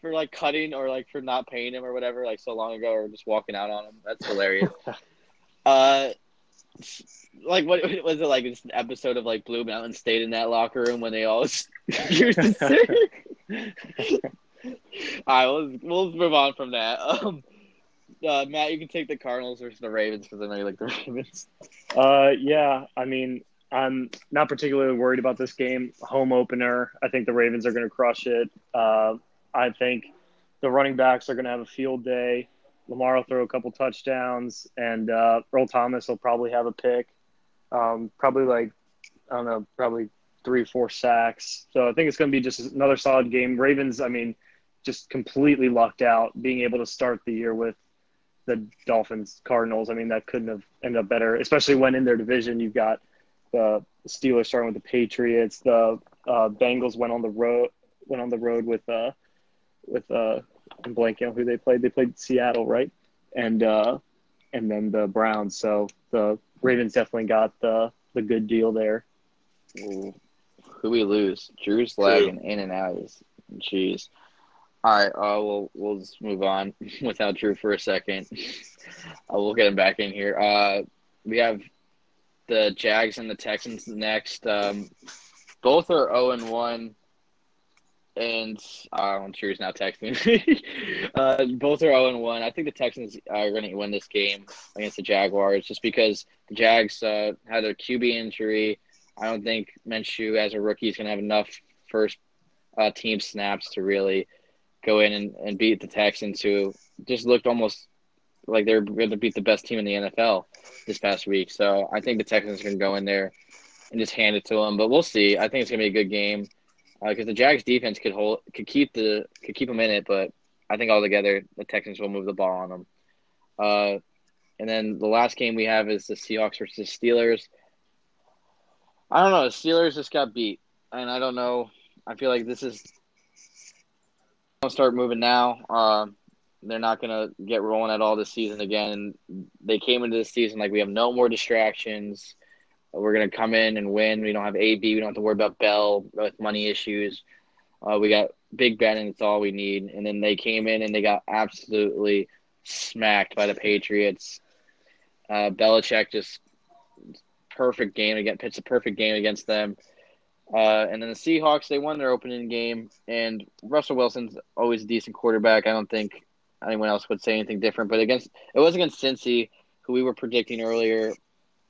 for like cutting or like for not paying him or whatever like so long ago or just walking out on him. That's hilarious. Uh. Like what was it like? This episode of like Blue Mountain State in that locker room when they all *laughs* used to *laughs* sit. right, we'll, we'll move on from that. *laughs* Um, uh, Matt, you can take the Cardinals versus the Ravens because I know you like the Ravens. Uh, yeah, I mean, I'm not particularly worried about this game. Home opener. I think the Ravens are going to crush it. Uh, I think the running backs are going to have a field day. Lamar will throw a couple touchdowns, and uh, Earl Thomas will probably have a pick. Um, probably like, I don't know, probably three, four sacks. So I think it's going to be just another solid game. Ravens, I mean, just completely lucked out being able to start the year with the Dolphins, Cardinals. I mean, that couldn't have ended up better, especially when in their division you've got the Steelers starting with the Patriots. The uh, Bengals went on the road went on the road with uh, with uh, I'm blanking on who they played. They played Seattle, right? And uh, and then the Browns. So the Ravens definitely got the the good deal there. Ooh. Who we lose? Drew's lagging in and out. Jeez. All right, uh, we'll we'll just move on *laughs* without Drew for a second. uh, we'll get him back in here. Uh, we have the Jags and the Texans next. Um, both are zero oh and one, and uh, he's now texting me. *laughs* uh, both are zero oh and one. I think the Texans are going to win this game against the Jaguars, just because the Jags uh, had a QB injury. I don't think Minshew, as a rookie, is going to have enough first uh, team snaps to really go in and, and beat the Texans, who just looked almost like they're going to beat the best team in the NFL this past week. So I think the Texans are going to go in there and just hand it to them. But we'll see. I think it's going to be a good game because uh, the Jags defense could hold could keep the could keep them in it, but I think altogether the Texans will move the ball on them. Uh, and then the last game we have is the Seahawks versus Steelers. I don't know. The Steelers just got beat, and I don't know. I feel like this is gonna start moving now. Uh, they're not to get rolling at all this season again. They came into this season like we have no more distractions. We're to come in and win. We don't have AB. We don't have to worry about Bell with money issues. Uh, we got Big Ben, and it's all we need. And then they came in and they got absolutely smacked by the Patriots. Uh, Belichick just perfect game again. Pitched a perfect game against them. Uh, and then the Seahawks, they won their opening game, and Russell Wilson's always a decent quarterback. I don't think anyone else would say anything different. But against it was against Cincy, who we were predicting earlier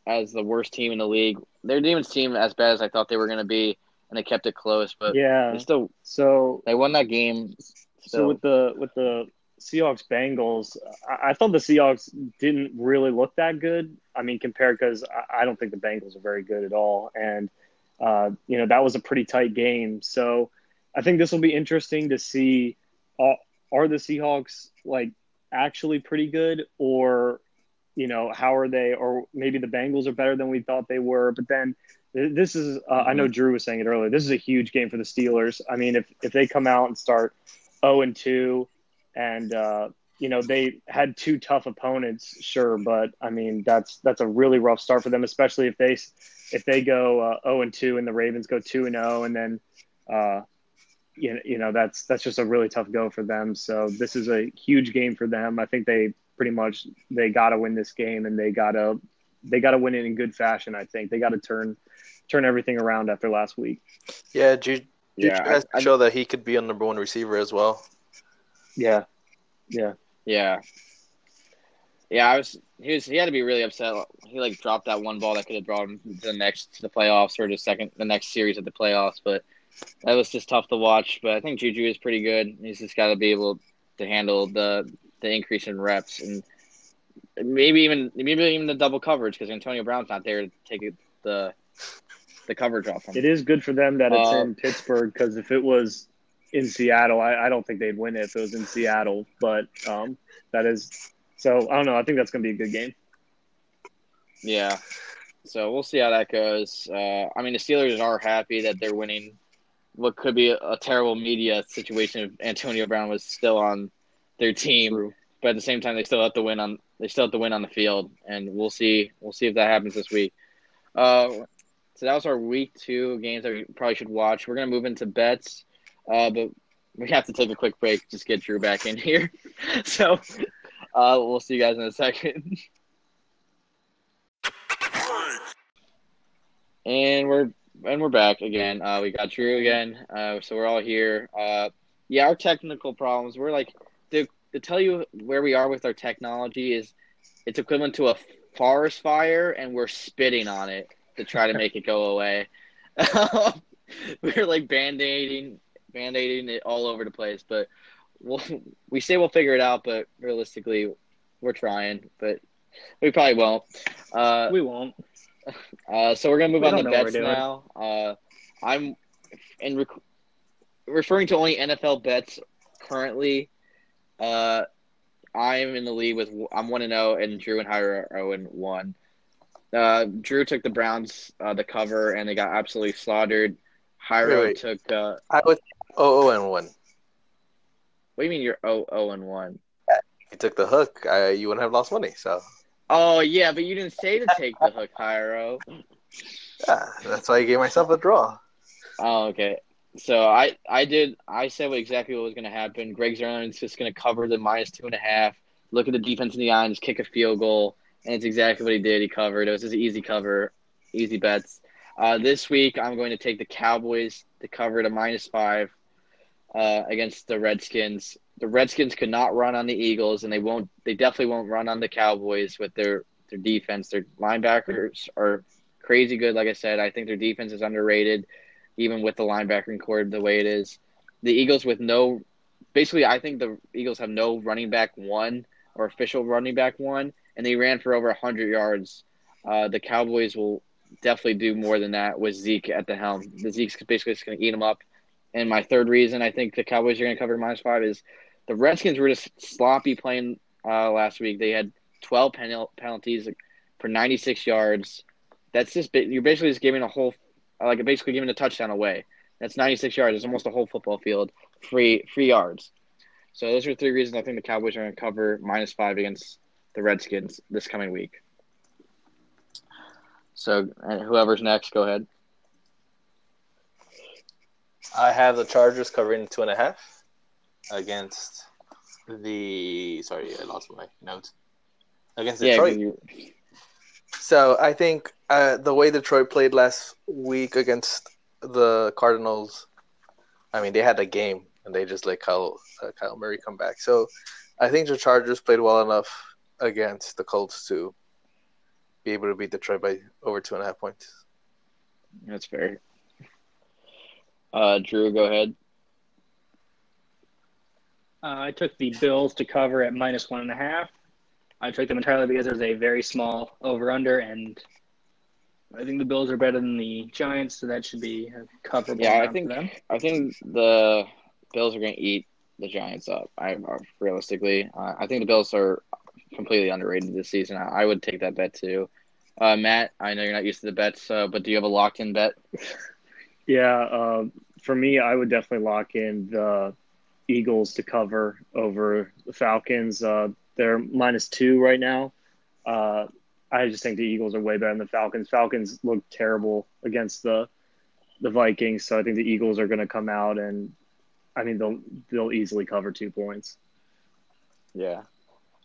as the worst team in the league. They didn't even seem as bad as I thought they were going to be, and they kept it close. But yeah, they still so they won that game. Still. So with the with the Seahawks Bengals, I, I, thought the Seahawks didn't really look that good. I mean, compared because I, I don't think the Bengals are very good at all, and uh, you know that was a pretty tight game. So I think this will be interesting to see. Uh, are the Seahawks like actually pretty good, or you know how are they? Or maybe the Bengals are better than we thought they were. But then this is uh, I know mm-hmm. Drew was saying it earlier. This is a huge game for the Steelers. I mean, if if they come out and start zero oh and two, and uh, you know they had two tough opponents, sure, but I mean that's that's a really rough start for them, especially if they if they go uh, 0 and 2 and the Ravens go 2 and 0 and then uh, you know, you know that's that's just a really tough go for them. So this is a huge game for them. I think they pretty much they got to win this game and they got to they got to win it in good fashion. I think they got to turn turn everything around after last week. Yeah, Juju yeah, has to show that he could be a number one receiver as well. Yeah, yeah, yeah. Yeah, I was. He was. He had to be really upset. He like dropped that one ball that could have brought him to the next to the playoffs or the second, the next series of the playoffs. But that was just tough to watch. But I think Juju is pretty good. He's just got to be able to handle the the increase in reps and maybe even maybe even the double coverage because Antonio Brown's not there to take the the coverage off him. It is good for them that it's uh, in Pittsburgh because if it was in Seattle, I, I, don't think they'd win it if it was in Seattle. But um, that is so I don't know. I think that's going to be a good game. Yeah. So we'll see how that goes. Uh, I mean, the Steelers are happy that they're winning what could be a, a, terrible media situation if Antonio Brown was still on their team. True. But at the same time, they still have to win on they still have to win on the field, and we'll see we'll see if that happens this week. Uh, so that was our week two games that we probably should watch. We're gonna move into bets, uh, but we have to take a quick break. Just get Drew back in here. *laughs* so uh, we'll see you guys in a second. and we're and we're back again. Uh, we got Drew again. Uh, so we're all here. Uh, Yeah, our technical problems. We're like to to tell you where we are with our technology is it's equivalent to a forest fire, and we're spitting on it to try to make it go away. *laughs* we're like band-aiding band-aiding it all over the place, but we'll we say we'll figure it out, but realistically, we're trying, but we probably won't. Uh, We won't. uh, so we're gonna move We on to bets now. Uh, I'm in rec- referring to only NFL bets currently. Uh, I'm in the lead with I'm one and zero, and Drew and are zero and one. Uh, Drew took the Browns uh, the cover, and they got absolutely slaughtered. Hyra Wait, wait. took. Uh, I oh oh and one. what do you mean you're 0 0 and one? If you took the hook, I, you wouldn't have lost money. So Oh yeah, but you didn't say to take the hook, Hyro. *laughs* yeah, that's why I gave myself a draw. Oh, okay. So I I did I said what exactly what was going to happen. Greg Zuerlein's just going to cover the minus two and a half. Look at the defense in the eye and just kick a field goal, and it's exactly what he did. He covered. It was just an easy cover, easy bets. Uh, this week I'm going to take the Cowboys to cover to minus five uh, against the Redskins. The Redskins could not run on the Eagles, and they won't. They definitely won't run on the Cowboys with their their defense. Their linebackers are crazy good. Like I said, I think their defense is underrated even with the linebacking corps the way it is. The Eagles with no, basically, I think the Eagles have no running back one or official running back one, and they ran for over 100 yards. Uh, the Cowboys will definitely do more than that with Zeke at the helm. The Zeke's basically just going to eat them up. And my third reason I think the Cowboys are going to cover minus five is the Redskins were just sloppy playing uh, last week. They had 12 penal- penalties for 96 yards. That's just you're basically just giving a whole Uh, like basically giving a touchdown away. That's 96 yards. It's almost a whole football field, free free yards. So those are three reasons I think the Cowboys are going to cover minus five against the Redskins this coming week. So whoever's next, go ahead. I have the Chargers covering two and a half against the. Sorry, I lost my notes. Against Yeah, Detroit. you- So I think uh, the way Detroit played last week against the Cardinals, I mean, they had a game and they just let Kyle uh, Kyle Murray come back. So I think the Chargers played well enough against the Colts to be able to beat Detroit by over two and a half points. that's fair. Uh, Drew, go ahead. Uh, I took the Bills to cover at minus one and a half. I took them entirely because there's a very small over under, and I think the Bills are better than the Giants, so that should be a coverable. Yeah, I think for them. I think the Bills are going to eat the Giants up. I uh, realistically, uh, I think the Bills are completely underrated this season. I, I would take that bet too. Uh, Matt, I know you're not used to the bets, uh, but do you have a locked in bet? *laughs* Yeah, uh, for me, I would definitely lock in the Eagles to cover over the Falcons. They're minus two right now. Uh, I just think the Eagles are way better than the Falcons. Falcons look terrible against the the Vikings, so I think the Eagles are going to come out and, I mean, they'll they'll easily cover two points. Yeah.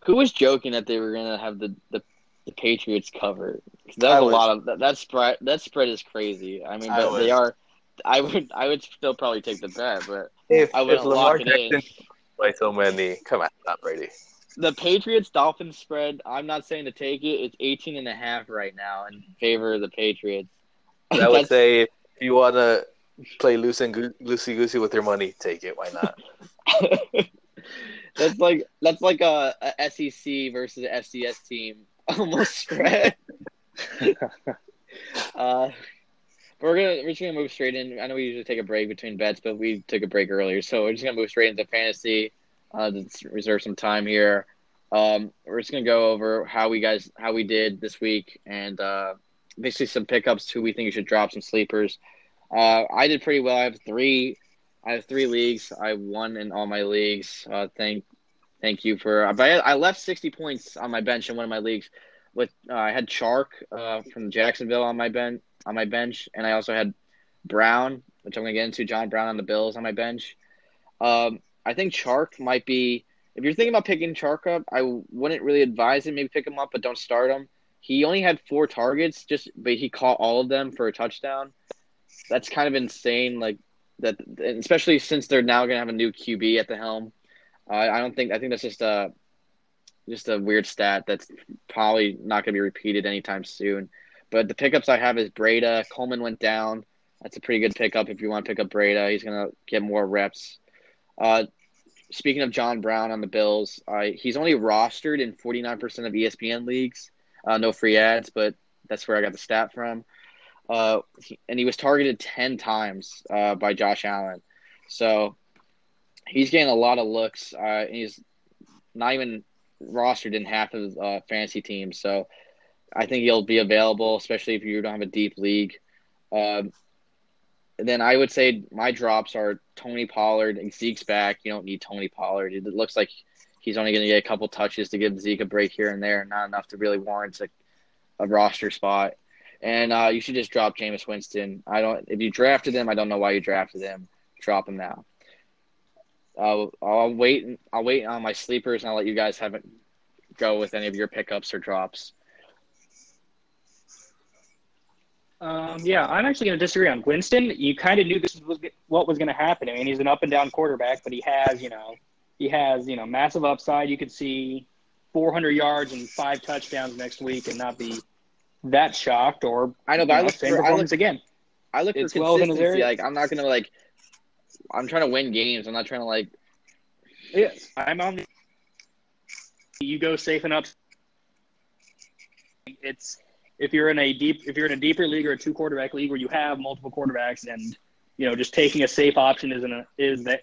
Who was joking that they were going to have the, the, the Patriots covered? 'Cause That I was a was. lot of that, that spread. That spread is crazy. I mean, I but they are. I would I would still probably take the bet, but If, I if wouldn't Lamar lock it in. Jackson play so many, come on, not Brady. The Patriots Dolphins spread, I'm not saying to take it. It's 18 and a half right now in favor of the Patriots. I would say if you want to play loose and goo- loosey goosey with your money, take it. Why not? *laughs* that's like that's like a, a SEC versus a FCS team *laughs* almost spread. *laughs* uh, we're gonna we're just gonna move straight in. I know we usually take a break between bets, but we took a break earlier, so we're just gonna move straight into fantasy. Uh, let's reserve some time here. Um, we're just gonna go over how we guys how we did this week and uh, basically some pickups who we think you should drop some sleepers. Uh, I did pretty well. I have three. I have three leagues. I won in all my leagues. Uh, thank, thank you for. But I, I left sixty points on my bench in one of my leagues. With uh, I had Chark uh, from Jacksonville on my bench on my bench, and I also had Brown, which I'm gonna get into. John Brown on the Bills on my bench. Um, I think Chark might be. If you're thinking about picking Chark up, I wouldn't really advise it. Maybe pick him up, but don't start him. He only had four targets, just but he caught all of them for a touchdown. That's kind of insane. Like that, especially since they're now going to have a new QB at the helm. Uh, I don't think I think that's just a just a weird stat that's probably not going to be repeated anytime soon. But the pickups I have is Breida. Coleman went down. That's a pretty good pickup if you want to pick up Breida. He's going to get more reps. Uh, speaking of John Brown on the Bills, he's only rostered in 49% of ESPN leagues. Uh, no free ads, but that's where I got the stat from. Uh, he, and he was targeted 10 times uh, by Josh Allen. So he's getting a lot of looks. Uh, he's not even rostered in half of uh, fantasy teams. So I think he'll be available, especially if you don't have a deep league. Um, then I would say my drops are Tony Pollard and Zeke's back. You don't need Tony Pollard. It looks like he's only going to get a couple touches to give Zeke a break here and there, not enough to really warrant a, a roster spot. And uh, you should just drop Jameis Winston. I don't. If you drafted him, I don't know why you drafted him. Drop him now. Uh, I'll wait. I'll wait on my sleepers, and I'll let you guys have it go with any of your pickups or drops. Um, yeah, I'm actually going to disagree on Winston. You kind of knew this was what was going to happen. I mean, he's an up and down quarterback, but he has, you know, he has, you know, massive upside. You could see 400 yards and five touchdowns next week and not be that shocked. Or I know, but I look same for, I look, again. I look for It's well his consistency. area. like I'm not going to like. I'm trying to win games. I'm not trying to like. Yes, I'm on. The, you go safe and up. It's if you're in a deep if you're in a deeper league or a two quarterback league where you have multiple quarterbacks and you know just taking a safe option isn't a, is that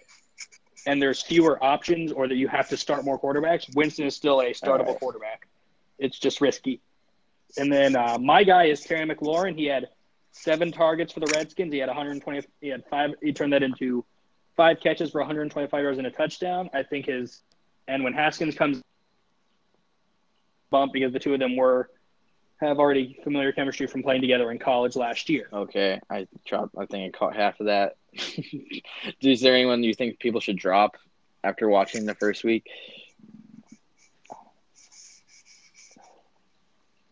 and there's fewer options or that you have to start more quarterbacks. Winston is still a startable Alright. quarterback. It's just risky. And then uh, my guy is Terry McLaurin. He had seven targets for the Redskins. He had 120. He had five. He turned that into five catches for 125 yards and a touchdown. I think his and when Haskins comes bump because the two of them were have already familiar chemistry from playing together in college last year. Okay, I dropped. I think I caught half of that. *laughs* Is there anyone you think people should drop after watching the first week?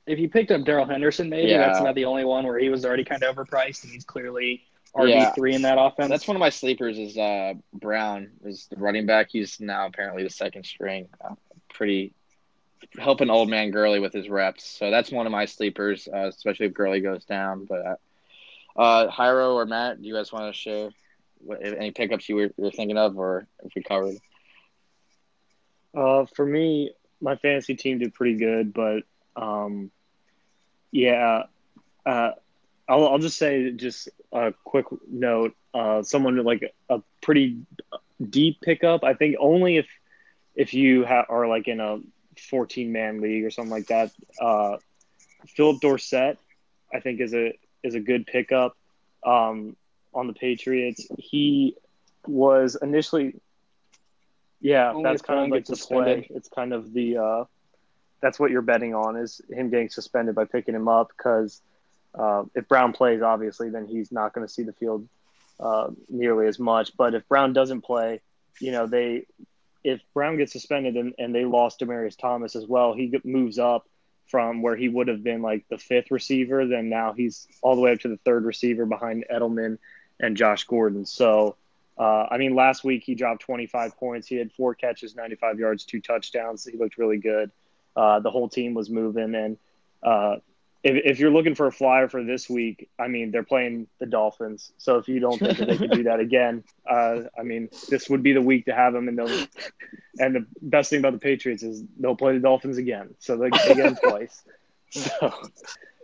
If you picked up Darrell Henderson, maybe Yeah. that's not the only one where he was already kind of overpriced and he's clearly RB Yeah. three in that offense. That's one of my sleepers. Is uh, Brown is the running back. He's now apparently the second string. Uh, pretty helping old man Gurley with his reps. So that's one of my sleepers, uh, especially if Gurley goes down. But uh, uh, Hyro or Matt, do you guys want to share what, any pickups you were, you were thinking of, or if we covered? Uh, for me, my fantasy team did pretty good, but um, yeah, uh, I'll, I'll just say just a quick note. Uh, someone like a pretty deep pickup. I think only if if you ha- are like in a 14 man league or something like that. Uh, Philip Dorsett, I think is a is a good pickup um, on the Patriots. He was initially yeah, Only that's kind of like the suspended. play. It's kind of the uh, that's what you're betting on is him getting suspended by picking him up because uh, if Brown plays, obviously, then he's not going to see the field uh, nearly as much. But if Brown doesn't play, you know they if Brown gets suspended and, and they lost Demaryius Thomas as well, he moves up from where he would have been like the fifth receiver. Then now he's all the way up to the third receiver behind Edelman and Josh Gordon. So. Uh, I mean, last week he dropped 25 points. He had four catches, 95 yards, two touchdowns. He looked really good. Uh, the whole team was moving. And uh, if, if you're looking for a flyer for this week, I mean, they're playing the Dolphins. So if you don't think that they can do that again, *laughs* uh, I mean, this would be the week to have them. And they'll, and the best thing about the Patriots is they'll play the Dolphins again. So they they get them twice. *laughs* So,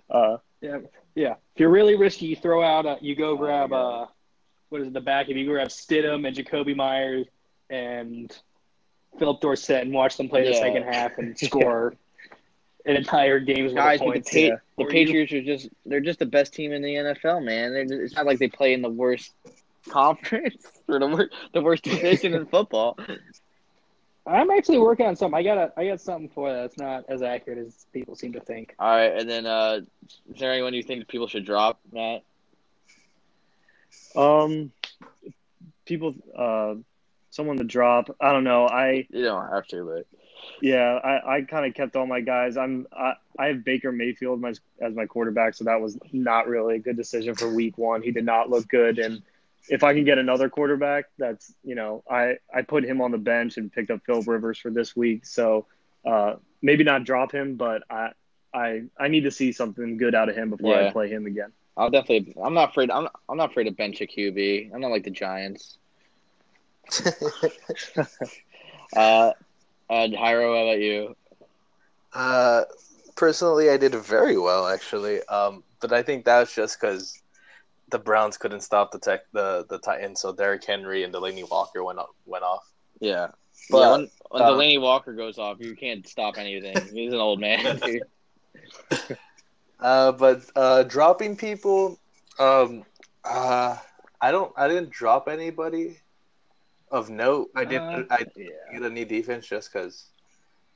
uh, Yeah, yeah. If you're really risky, you throw out. Uh, you go grab. Uh, what is it? The back. If you go grab Stidham and Jakobi Meyers and Philip Dorsett and watch them play the second half and *laughs* score an entire game's worth Guys, of but the, pa- yeah. the Or you- Patriots are just they're just the best team in the NFL, man. They're just, it's not like they play in the worst *laughs* conference *laughs* or the worst the worst division in football. I'm actually working on something. I got a, I got something for that. It's not as accurate as people seem to think. All right, and then uh, is there anyone you think people should drop, Matt? um, people, uh, someone to drop. I don't know. I, You don't have to, but Yeah, I, I kind of kept all my guys. I'm I, I have Baker Mayfield my, as my quarterback, so that was not really a good decision for Week One. He did not look good and if I can get another quarterback, that's you know I I put him on the bench and picked up Phil Rivers for this week. So uh, maybe not drop him, but I I I need to see something good out of him before Yeah. I play him again. I'll definitely. I'm not afraid. I'm. I'm not afraid to bench a QB. I'm not like the Giants. *laughs* Uh, uh, Hyro, how about you? Uh, personally, I did very well actually. Um, but I think that was just because the Browns couldn't stop the tech the the Titans, so Derrick Henry and Delanie Walker went off, went off. Yeah. But, yeah, when, when uh, Delanie Walker goes off, you can't stop anything. He's an old man. *laughs* Uh, but uh, dropping people, um, uh, I don't. I didn't drop anybody of note. I did. Uh, I Yeah. get a new defense just because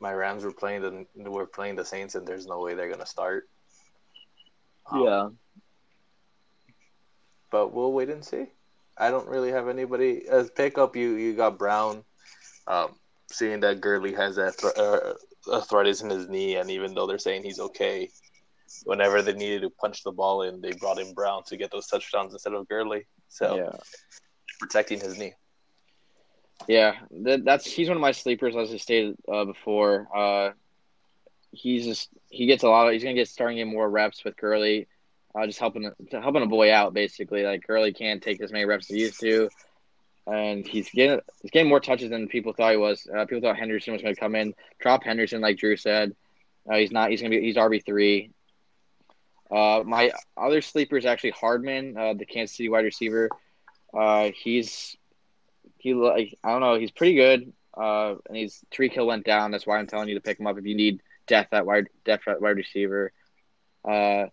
my Rams were playing the were playing the Saints, and there's no way they're gonna start. Um, but we'll wait and see. I don't really have anybody as pickup. You you got Brown, um, seeing that Gurley has that thr- uh, arthritis in his knee, and even though they're saying he's okay, whenever they needed to punch the ball in, they brought in Brown to get those touchdowns instead of Gurley. So Yeah. protecting his knee. Yeah, that, that's he's one of my sleepers, as I stated uh, before. Uh, he's just he gets a lot of he's gonna get starting get more reps with Gurley, uh, just helping helping a boy out basically. Like Gurley can't take as many reps as he used to, and he's getting he's getting more touches than people thought he was. Uh, people thought Henderson was gonna come in, drop Henderson like Drew said. Uh, he's not. He's gonna be he's RB three. Uh, my other sleeper is actually Hardman, uh, the Kansas City wide receiver. Uh, he's he like I don't know. He's pretty good. Uh, and he's Tyreek Hill went down. That's why I'm telling you to pick him up if you need death at wide depth at wide receiver. Uh,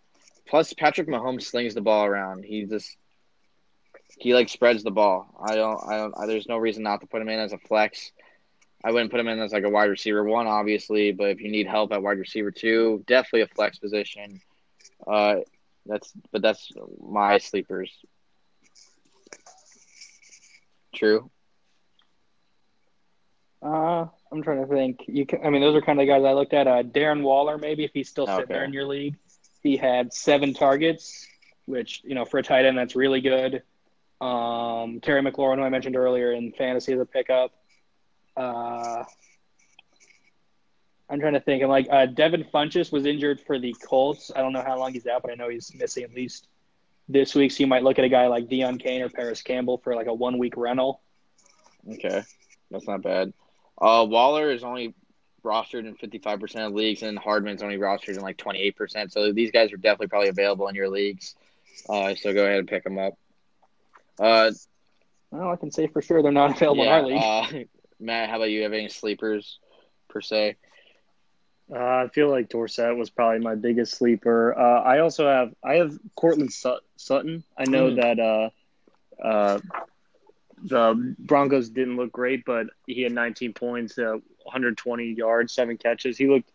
plus Patrick Mahomes slings the ball around. He just he like spreads the ball. I don't I don't I, there's no reason not to put him in as a flex. I wouldn't put him in as like a wide receiver one, obviously, but if you need help at wide receiver two, definitely a flex position. Uh, that's but that's my sleepers. True. Uh, I'm trying to think. You can, I mean, those are kind of the guys I looked at. Uh, Darren Waller, maybe if he's still sitting Okay. there in your league, he had seven targets, which you know for a tight end that's really good. Um, Terry McLaurin, who I mentioned earlier in fantasy as a pickup. Uh, I'm trying to think. I'm like uh, Devin Funchess was injured for the Colts. I don't know how long he's out, but I know he's missing at least this week. So you might look at a guy like Deon Cain or Parris Campbell for like a one week rental. Okay, that's not bad. Uh, Waller is only rostered in 55% of leagues, and Hardman's only rostered in like 28%. So these guys are definitely probably available in your leagues. Uh, so go ahead and pick them up. Uh, Well, I can say for sure they're not available yeah, in our league. uh, *laughs* Matt, how about you? Have any sleepers per se? Uh, I feel like Dorsett was probably my biggest sleeper. Uh, I also have I have Courtland Sut- Sutton. I know Mm. that uh, uh, the Broncos didn't look great, but he had 19 points, uh, 120 yards, seven catches. He looked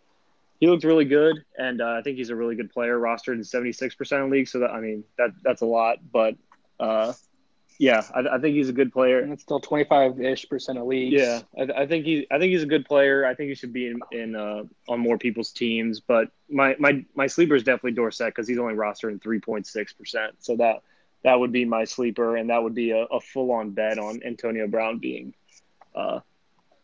he looked really good, and uh, I think he's a really good player. Rostered in 76 percent of leagues, so that I mean that that's a lot, but uh, yeah, I, I think he's a good player. and it's still 25 ish percent of leagues. Yeah, I, I think he. I think he's a good player. I think he should be in, in uh, on more people's teams. But my my my sleeper is definitely Dorsett because he's only rostered in three point six percent. So that that would be my sleeper, and that would be a, a full on bet on Antonio Brown being uh,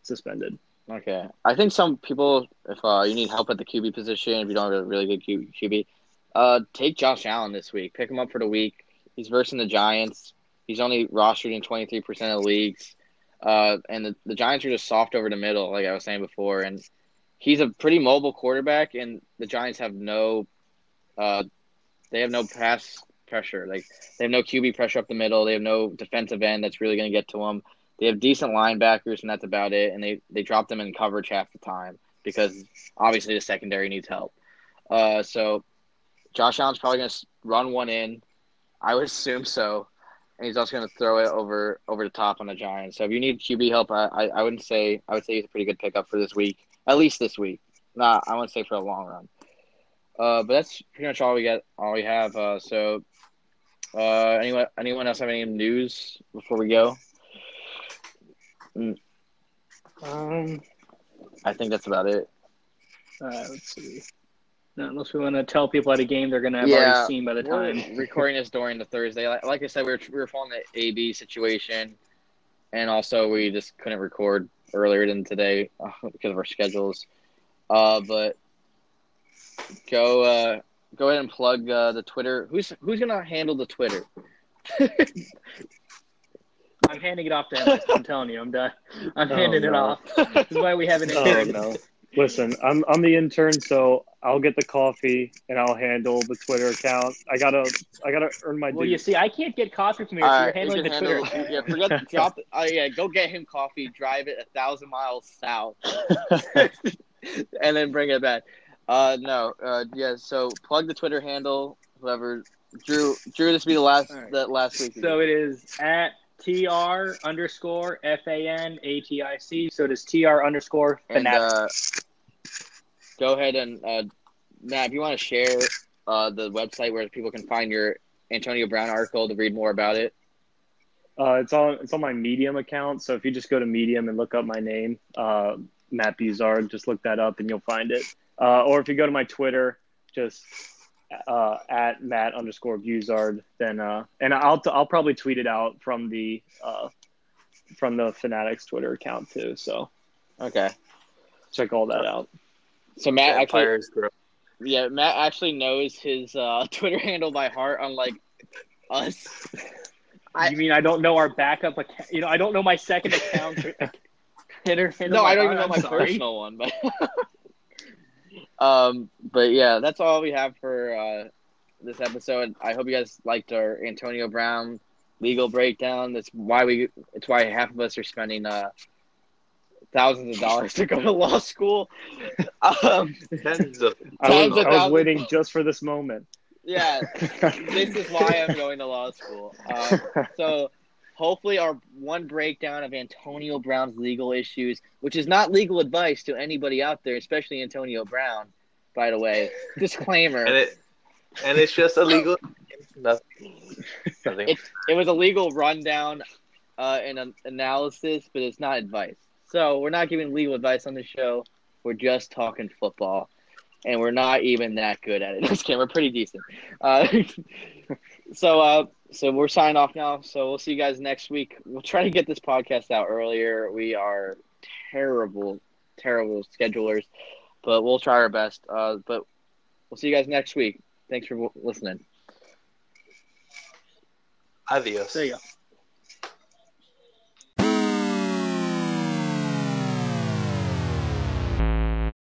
suspended. Okay. I think some people, if uh, you need help at the QB position, if you don't have a really good QB, uh, take Josh Allen this week. Pick him up for the week. He's versing the Giants. He's only rostered in 23% of the leagues. Uh, and the, the Giants are just soft over the middle, like I was saying before. And he's a pretty mobile quarterback, and the Giants have no, uh, they have no pass pressure. Like they have no QB pressure up the middle. They have no defensive end that's really going to get to them. They have decent linebackers, and that's about it. And they they drop them in coverage half the time because obviously the secondary needs help. Uh, so Josh Allen's probably going to run one in. I would *laughs* assume so, and he's also going to throw it over over the top on the Giants. So if you need QB help, I, I I wouldn't say I would say he's a pretty good pickup for this week, at least this week. Not I wouldn't say for a long run. Uh, but that's pretty much all we got. All we have. Uh, so, uh, anyone anyone else have any news before we go? Um, I think that's about it. uh, let's see. unless we want to tell people at a game they're going to have Yeah, already seen by the time. recording this during the Thursday. Like, like I said, we were we were following the AB situation, and also we just couldn't record earlier than today uh, because of our schedules. Uh, but go uh, go ahead and plug uh, the Twitter. Who's who's gonna handle the Twitter? *laughs* I'm handing it off to him. I'm telling you, I'm done. I'm Oh, handing it off. This is why we have an *laughs* Oh intern. no! Listen, I'm I'm the intern, so I'll get the coffee and I'll handle the Twitter account. I gotta I gotta earn my Well, you see, I can't get coffee from here, All so right, you're you handling the can Twitter. Yeah, forget *laughs* drop. Uh, yeah, go get him coffee. Drive it a thousand miles south, and then bring it back. Uh, no. Uh, yeah. So plug the Twitter handle. Whoever Drew. Drew, this will be the last All right. that last week. So it is at tr underscore f a n a t i c. So it is tr underscore and uh, go ahead and uh, Matt, if you want to share uh, the website where people can find your Antonio Brown article to read more about it. Uh, it's on it's on my Medium account. So if you just go to Medium and look up my name, uh, Matt Buzard, just look that up and you'll find it. Uh, or if you go to my Twitter, just uh, at Matt underscore Buzard, then uh, and I'll I'll probably tweet it out from the uh, from the Fanatics Twitter account too. So Okay. check all that out. So Matt actually, Empires grow. yeah, Matt actually knows his uh, *laughs* Twitter handle by heart, unlike us. I- you mean I don't know our backup account? You know, I don't know my second account. *laughs* Hitter, handle no, I don't heart, even know I'm my sorry. personal one, but *laughs* um, but yeah, that's all we have for uh, this episode. I hope you guys liked our Antonio Brown legal breakdown. That's why we. It's why half of us are spending uh, thousands of dollars to go to law school. *laughs* Um, Tens of I Tons was, of I was waiting just for this moment. yeah, this is why I'm going to law school. Uh, *laughs* so hopefully our one breakdown of Antonio Brown's legal issues, which is not legal advice to anybody out there, especially Antonio Brown, by the way. Disclaimer. and it and it's just illegal. Nothing. Nothing. It, it was a legal rundown uh, and an analysis, but it's not advice. So we're not giving legal advice on the show. We're just talking football, and we're not even that good at it. *laughs* Just kidding. We're pretty decent. Uh, *laughs* so, uh, so we're signing off now. So we'll see you guys next week. We'll try to get this podcast out earlier. We are terrible, terrible schedulers, but we'll try our best. Uh, but we'll see you guys next week. Thanks for listening. Adios. There you go.